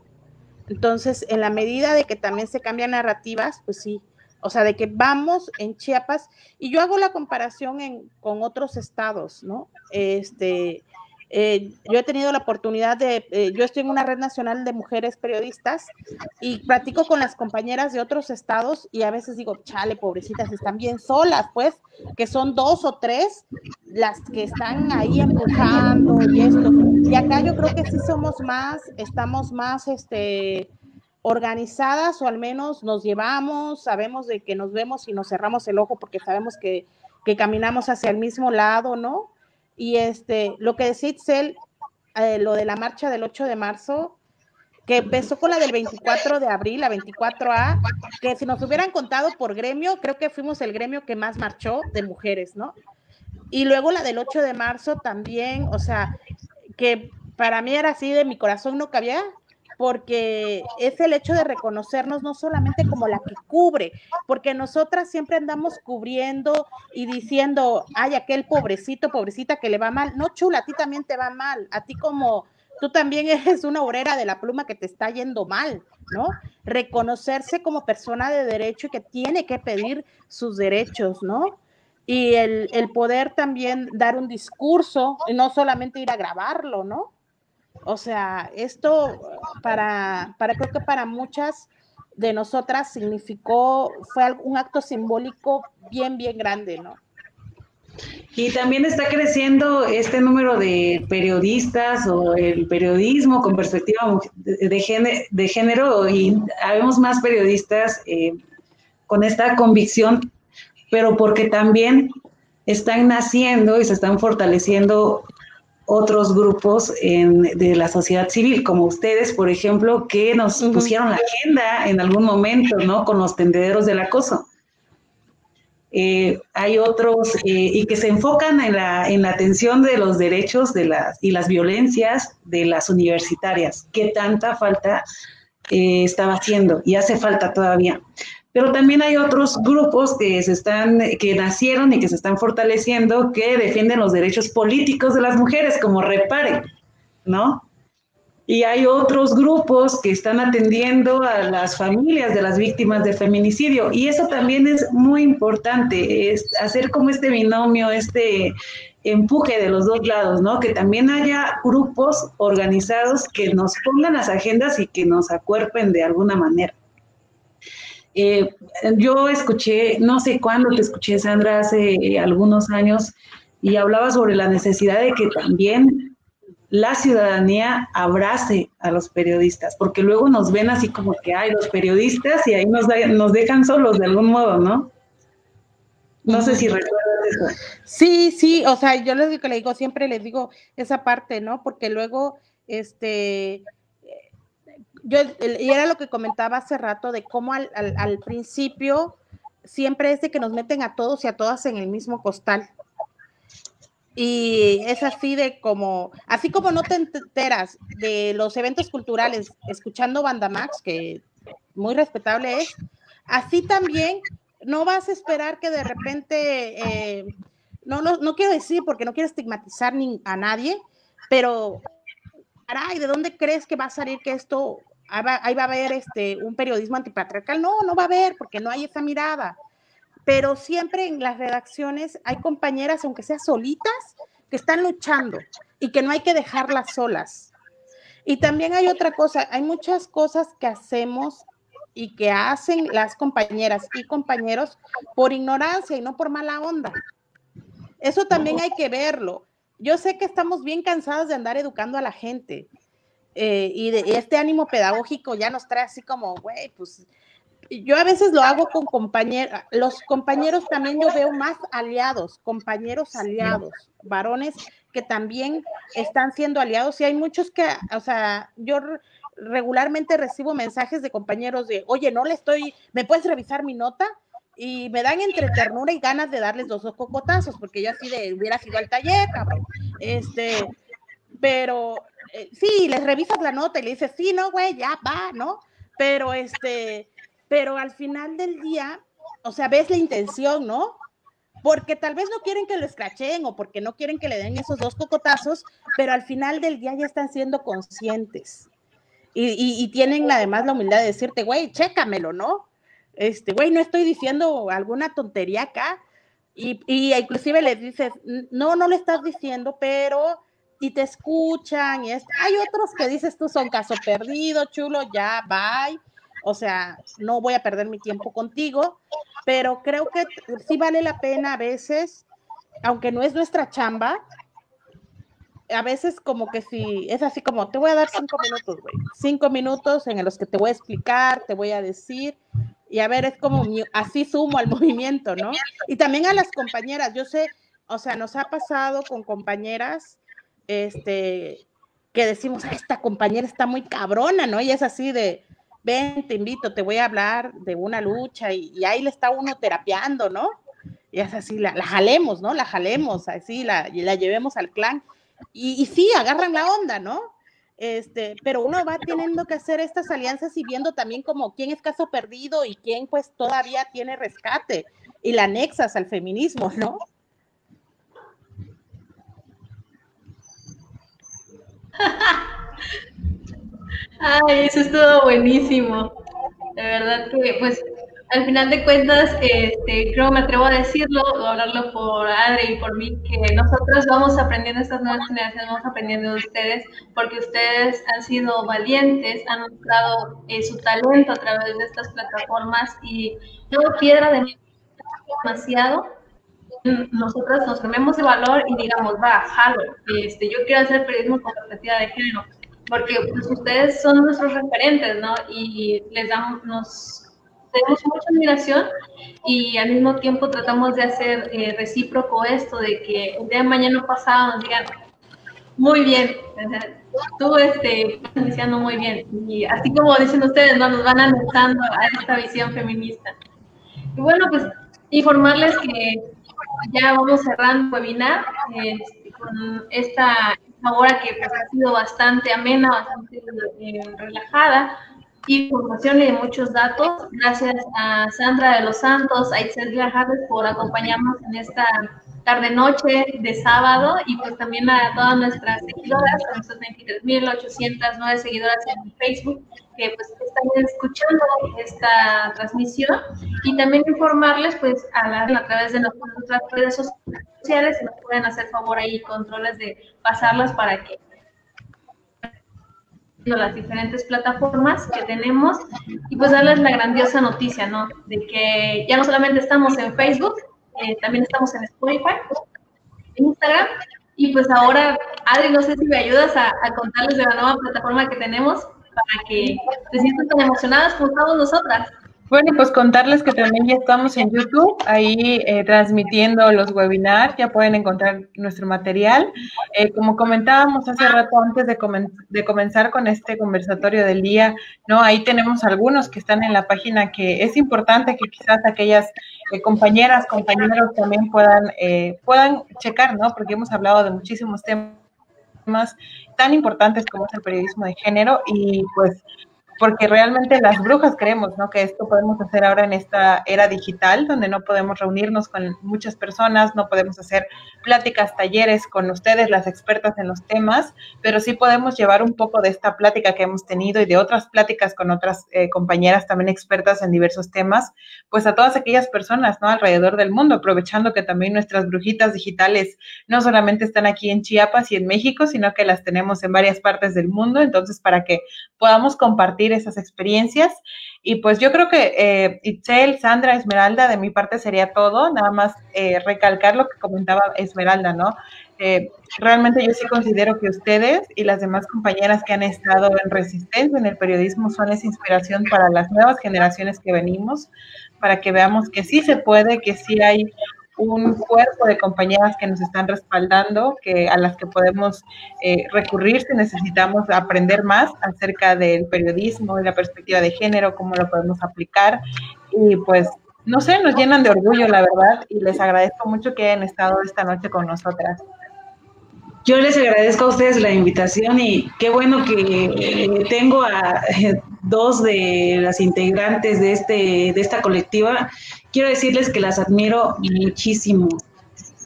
Entonces, en la medida de que también se cambian narrativas, pues sí, o sea, de que vamos en Chiapas, y yo hago la comparación con otros estados, ¿no? Este, eh, yo he tenido la oportunidad de, eh, yo estoy en una red nacional de mujeres periodistas y platico con las compañeras de otros estados y a veces digo, chale, pobrecitas, están bien solas, pues, que son dos o tres las que están ahí empujando y esto. Y acá yo creo que sí somos más, estamos más, este, organizadas o al menos nos llevamos, sabemos de que nos vemos y nos cerramos el ojo porque sabemos que, que caminamos hacia el mismo lado, ¿no? Y este, lo que decía Itzel, eh, lo de la marcha del 8 de marzo, que empezó con la del 24 de abril, la 24A, que si nos hubieran contado por gremio, creo que fuimos el gremio que más marchó de mujeres, ¿no? Y luego la del 8 de marzo también, o sea, que para mí era así de mi corazón no cabía, porque es el hecho de reconocernos no solamente como la que cubre, porque nosotras siempre andamos cubriendo y diciendo, ay, aquel pobrecito, pobrecita que le va mal. No, chula, a ti también te va mal, a ti como tú también eres una obrera de la pluma que te está yendo mal, ¿no? Reconocerse como persona de derecho y que tiene que pedir sus derechos, ¿no? Y el, el poder también dar un discurso y no solamente ir a grabarlo, ¿no? O sea, esto para, para creo que para muchas de nosotras significó, fue un acto simbólico bien, bien grande, ¿no? Y también está creciendo este número de periodistas o el periodismo con perspectiva de género, de género y habemos más periodistas eh, con esta convicción, pero porque también están naciendo y se están fortaleciendo otros grupos de la sociedad civil, como ustedes, por ejemplo, que nos pusieron la agenda en algún momento, ¿no? Con los tendederos del acoso. Eh, hay otros, eh, y que se enfocan en la, en la atención de los derechos de las, y las violencias de las universitarias, que tanta falta eh, estaba haciendo y hace falta todavía. Pero también hay otros grupos que se están, que nacieron y que se están fortaleciendo, que defienden los derechos políticos de las mujeres, como Repare, ¿no? Y hay otros grupos que están atendiendo a las familias de las víctimas de feminicidio. Y eso también es muy importante, es hacer como este binomio, este empuje de los dos lados, ¿no? Que también haya grupos organizados que nos pongan las agendas y que nos acuerpen de alguna manera. Eh, yo escuché, no sé cuándo te escuché, Sandra, hace algunos años, y hablaba sobre la necesidad de que también la ciudadanía abrace a los periodistas, porque luego nos ven así como que hay los periodistas y ahí nos, nos dejan solos de algún modo, ¿no? No sé si recuerdas eso. Sí, sí, o sea, yo les digo, le digo, siempre les digo esa parte, ¿no? Porque luego, este, yo, y era lo que comentaba hace rato de cómo al, principio siempre es de que nos meten a todos y a todas en el mismo costal. Y es así de como, así como no te enteras de los eventos culturales escuchando Banda Max, que muy respetable es, así también no vas a esperar que de repente, eh, no, no, no quiero decir porque no quiero estigmatizar ni a nadie, pero, caray, ¿de dónde crees que va a salir que esto ahí va a haber este, un periodismo antipatriarcal. No, no va a haber, porque no hay esa mirada. Pero siempre en las redacciones hay compañeras, aunque sean solitas, que están luchando y que no hay que dejarlas solas. Y también hay otra cosa, hay muchas cosas que hacemos y que hacen las compañeras y compañeros por ignorancia y no por mala onda. Eso también hay que verlo. Yo sé que estamos bien cansadas de andar educando a la gente, eh, y de este ánimo pedagógico ya nos trae así como, güey, pues yo a veces lo hago con compañeros, los compañeros también yo veo más aliados, compañeros aliados, varones que también están siendo aliados y hay muchos que, o sea, yo regularmente recibo mensajes de compañeros de, oye, no le estoy, ¿me puedes revisar mi nota? Y me dan entre ternura y ganas de darles dos, dos cocotazos, porque yo así de, hubiera sido al taller, cabrón. Este, pero eh, sí, les revisas la nota y le dices, sí, no, güey, ya va, ¿no? Pero este, pero al final del día, o sea, ves la intención, ¿no? Porque tal vez no quieren que lo escrachen o porque no quieren que le den esos dos cocotazos, pero al final del día ya están siendo conscientes. Y, tienen además la humildad de decirte, güey, chécamelo, ¿no? Este, güey, no estoy diciendo alguna tontería acá. Y, y inclusive les dices, no, no le estás diciendo, pero y te escuchan y es, hay otros que dices tú son caso perdido, chulo, ya, bye. O sea, no voy a perder mi tiempo contigo, pero creo que sí vale la pena a veces, aunque no es nuestra chamba, a veces como que si es así como, te voy a dar cinco minutos, güey, cinco minutos en los que te voy a explicar, te voy a decir, y a ver, es como así sumo al movimiento, ¿no? Y también a las compañeras, yo sé, o sea, nos ha pasado con compañeras este, que decimos, esta compañera está muy cabrona, ¿no? Y es así de, ven, te invito, te voy a hablar de una lucha y, ahí le está uno terapiando, ¿no? Y es así, la, jalemos, ¿no? La jalemos, así, la, la llevemos al clan. Y, y, sí, agarran la onda, ¿no? Este, pero uno va teniendo que hacer estas alianzas y viendo también como quién es caso perdido y quién pues todavía tiene rescate y la anexas al feminismo, ¿no? Ay, eso estuvo buenísimo. De verdad que, pues, al final de cuentas, este, creo me atrevo a decirlo, o hablarlo por Adri y por mí, que nosotros vamos aprendiendo, estas nuevas generaciones vamos aprendiendo de ustedes, porque ustedes han sido valientes, han mostrado eh, su talento a través de estas plataformas y yo piedra de demasiado nosotras nos tomemos de valor y digamos, va, jalo, este, yo quiero hacer periodismo con perspectiva de género, porque pues, ustedes son nuestros referentes, ¿no? Y les damos, nos tenemos mucha admiración y al mismo tiempo tratamos de hacer eh, recíproco esto, de que el día de mañana pasado nos digan, Muy bien. Tú este, estás iniciando muy bien. Y así como dicen ustedes, nos van anexando a esta visión feminista. Y bueno, pues informarles que ya vamos cerrando el webinar este, con esta, hora que pues, ha sido bastante amena, bastante eh, relajada información y de muchos datos. Gracias a Sandra de los Santos, a Itzel Viajares por acompañarnos en esta tarde-noche de sábado y pues también a todas nuestras seguidoras, a nuestras 23.809 seguidoras en Facebook que pues están escuchando esta transmisión y también informarles pues a, a través de nuestras redes sociales, si nos pueden hacer favor ahí controles de pasarlas para que las diferentes plataformas que tenemos y pues darles la grandiosa noticia, ¿no? De que ya no solamente estamos en Facebook, eh, también estamos en Spotify, Instagram y pues ahora, Adri, no sé si me ayudas a, a contarles de la nueva plataforma que tenemos para que se sientan tan emocionadas como estamos nosotras. Bueno, pues contarles que también ya estamos en YouTube, ahí eh, transmitiendo los webinars, ya pueden encontrar nuestro material. Eh, como comentábamos hace rato antes de, de, comenzar con este conversatorio del día, ¿no? Ahí tenemos algunos que están en la página que es importante que quizás aquellas eh, compañeras, compañeros también puedan, puedan checar, ¿no? Porque hemos hablado de muchísimos temas tan importantes como es el periodismo de género y pues porque realmente las brujas creemos, ¿no? Que esto podemos hacer ahora en esta era digital, donde no podemos reunirnos con muchas personas, no podemos hacer pláticas, talleres con ustedes, las expertas en los temas, pero sí podemos llevar un poco de esta plática que hemos tenido y de otras pláticas con otras eh, compañeras también expertas en diversos temas, pues a todas aquellas personas, ¿no? Alrededor del mundo, aprovechando que también nuestras brujitas digitales no solamente están aquí en Chiapas y en México, sino que las tenemos en varias partes del mundo, entonces para que podamos compartir esas experiencias. Y pues yo creo que eh, Itzel, Sandra, Esmeralda, de mi parte sería todo, nada más eh, recalcar lo que comentaba Esmeralda, ¿no? Eh, realmente yo sí considero que ustedes y las demás compañeras que han estado en resistencia en el periodismo son esa inspiración para las nuevas generaciones que venimos, para que veamos que sí se puede, que sí hay un cuerpo de compañeras que nos están respaldando, que a las que podemos eh, recurrir si necesitamos aprender más acerca del periodismo y la perspectiva de género, cómo lo podemos aplicar. Y pues, no sé, nos llenan de orgullo, la verdad, y les agradezco mucho que hayan estado esta noche con nosotras. Yo les agradezco a ustedes la invitación y qué bueno que eh, tengo a eh, dos de las integrantes de, este, de esta colectiva. Quiero decirles que las admiro muchísimo.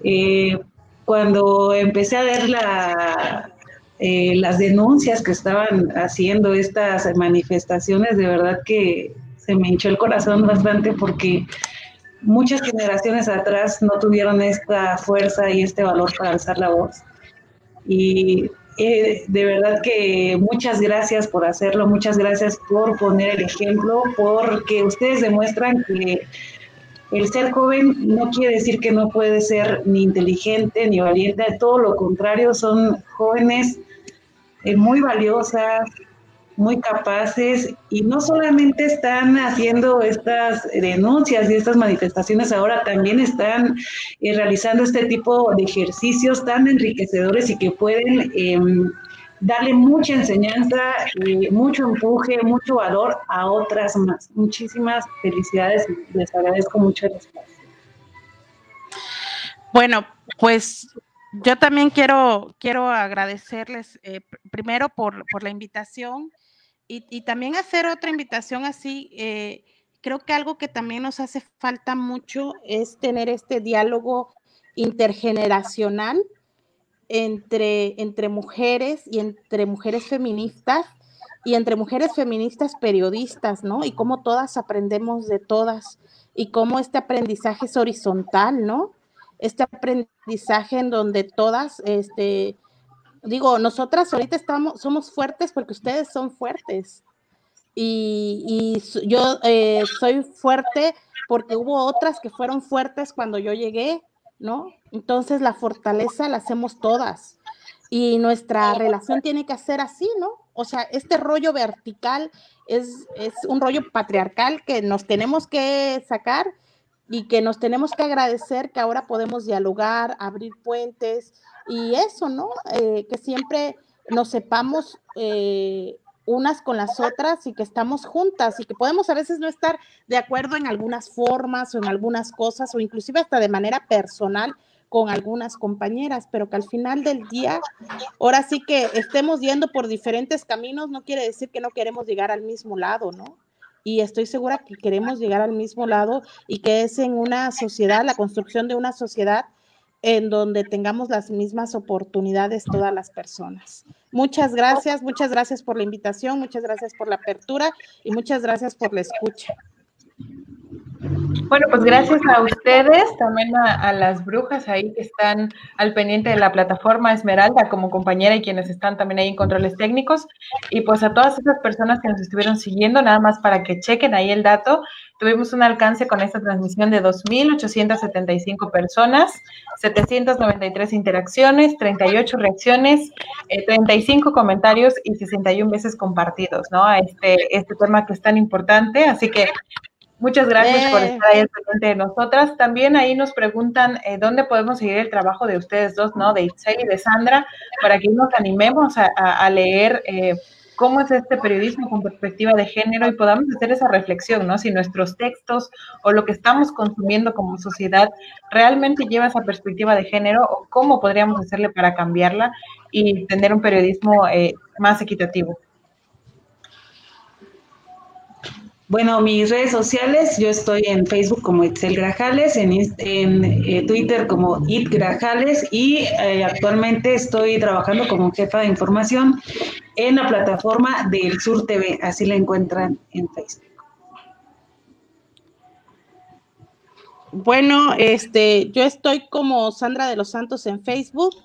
Eh, cuando empecé a ver la, las denuncias que estaban haciendo estas manifestaciones, de verdad que se me hinchó el corazón bastante porque muchas generaciones atrás no tuvieron esta fuerza y este valor para alzar la voz. Y eh, de verdad que muchas gracias por hacerlo, muchas gracias por poner el ejemplo, porque ustedes demuestran que el ser joven no quiere decir que no puede ser ni inteligente ni valiente, todo lo contrario, son jóvenes eh, muy valiosas, muy capaces y no solamente están haciendo estas denuncias y estas manifestaciones, ahora también están eh, realizando este tipo de ejercicios tan enriquecedores y que pueden em, darle mucha enseñanza, mucho empuje, mucho valor a otras más. Muchísimas felicidades y les agradezco mucho el espacio. Bueno, pues yo también quiero, quiero agradecerles eh, primero por, por, la invitación y, también hacer otra invitación así, eh, creo que algo que también nos hace falta mucho es tener este diálogo intergeneracional entre, entre mujeres y entre mujeres feministas y entre mujeres feministas periodistas, ¿no? Y cómo todas aprendemos de todas y cómo este aprendizaje es horizontal, ¿no? Este aprendizaje en donde todas, este, digo, nosotras ahorita estamos, somos fuertes porque ustedes son fuertes. Y, yo eh, soy fuerte porque hubo otras que fueron fuertes cuando yo llegué, ¿no? Entonces la fortaleza la hacemos todas. Y nuestra relación tiene que ser así, ¿no? O sea, este rollo vertical es, es un rollo patriarcal que nos tenemos que sacar y que nos tenemos que agradecer que ahora podemos dialogar, abrir puentes y eso, ¿no? Eh, que siempre nos sepamos eh, unas con las otras y que estamos juntas y que podemos a veces no estar de acuerdo en algunas formas o en algunas cosas o inclusive hasta de manera personal con algunas compañeras, pero que al final del día, ahora sí que estemos yendo por diferentes caminos, no quiere decir que no queremos llegar al mismo lado, ¿no? Y estoy segura que queremos llegar al mismo lado y que es en una sociedad, la construcción de una sociedad en donde tengamos las mismas oportunidades todas las personas. Muchas gracias, muchas gracias por la invitación, muchas gracias por la apertura y muchas gracias por la escucha. Bueno, pues gracias a ustedes, también a, las brujas ahí que están al pendiente de la plataforma Esmeralda como compañera y quienes están también ahí en controles técnicos. Y pues a todas esas personas que nos estuvieron siguiendo, nada más para que chequen ahí el dato, tuvimos un alcance con esta transmisión de 2.875 personas, 793 interacciones, 38 reacciones, 35 eh, comentarios y 61 veces compartidos, ¿no? A este, este tema que es tan importante. Así que Muchas gracias por estar ahí al frente de nosotras. También ahí nos preguntan eh, dónde podemos seguir el trabajo de ustedes dos, ¿no? De Itzel y de Sandra, para que nos animemos a, leer eh, cómo es este periodismo con perspectiva de género y podamos hacer esa reflexión, ¿no? Si nuestros textos o lo que estamos consumiendo como sociedad realmente lleva esa perspectiva de género o cómo podríamos hacerle para cambiarla y tener un periodismo eh, más equitativo. Bueno, mis redes sociales, yo estoy en Facebook como Itzel Grajales, en, eh, Twitter como It Grajales y eh, actualmente estoy trabajando como jefa de información en la plataforma del Sur TV, así la encuentran en Facebook. Bueno, este, yo estoy como Sandra de los Santos en Facebook.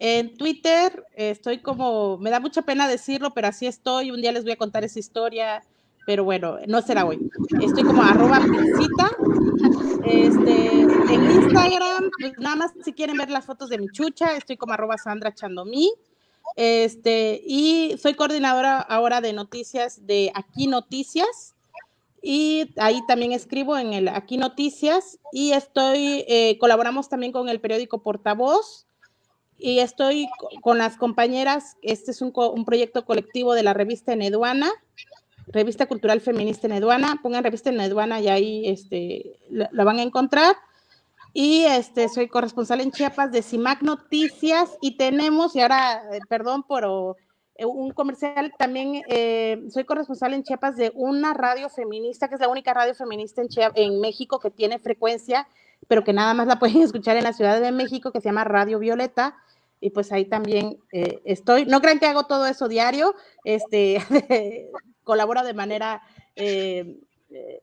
En Twitter estoy como, me da mucha pena decirlo, pero así estoy. Un día les voy a contar esa historia pero bueno, no será hoy. Estoy como arroba pixita. Este, en Instagram, pues nada más si quieren ver las fotos de mi chucha, estoy como arroba Sandra Chandomí. Este, y soy coordinadora ahora de noticias de Aquí Noticias. Y ahí también escribo en el Aquí Noticias. Y estoy, eh, colaboramos también con el periódico Portavoz. Y estoy con las compañeras, este es un, un proyecto colectivo de la revista Neduana Revista Cultural Feminista en Eduana, pongan Revista en Eduana y ahí este, la, van a encontrar. Y este, soy corresponsal en Chiapas de CIMAC Noticias y tenemos, y ahora, eh, perdón por eh, un comercial, también eh, soy corresponsal en Chiapas de una radio feminista, que es la única radio feminista en, en México que tiene frecuencia, pero que nada más la pueden escuchar en la Ciudad de México, que se llama Radio Violeta y pues ahí también estoy. No crean que hago todo eso diario, este, colabora de manera eh,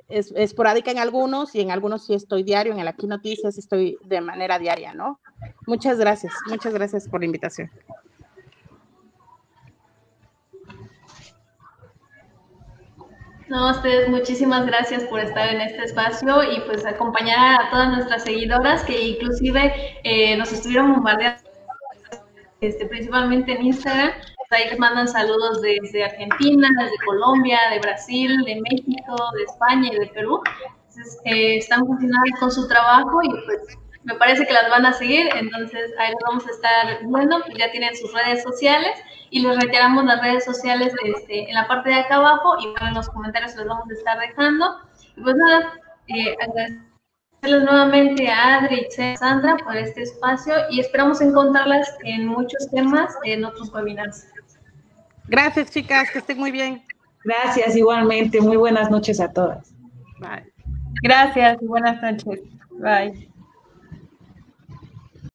esporádica en algunos y en algunos sí estoy diario, en el Aquí Noticias estoy de manera diaria, ¿no? Muchas gracias, muchas gracias por la invitación. No, ustedes muchísimas gracias por estar en este espacio y pues acompañar a todas nuestras seguidoras que inclusive eh, nos estuvieron bombardeando este, principalmente en Instagram ahí les mandan saludos desde Argentina, desde Colombia, de Brasil, de México, de España y de Perú. Entonces, eh, están funcionando con su trabajo y pues me parece que las van a seguir, entonces ahí los vamos a estar bueno, pues ya tienen sus redes sociales y les reiteramos las redes sociales este, en la parte de acá abajo y en los comentarios los vamos a estar dejando. Y pues nada, eh, agradecerles nuevamente a Adri y Sandra por este espacio y esperamos encontrarlas en muchos temas en otros webinars. Gracias, chicas, que estén muy bien. Gracias, igualmente. Muy buenas noches a todas. Bye. Gracias y buenas noches. Bye.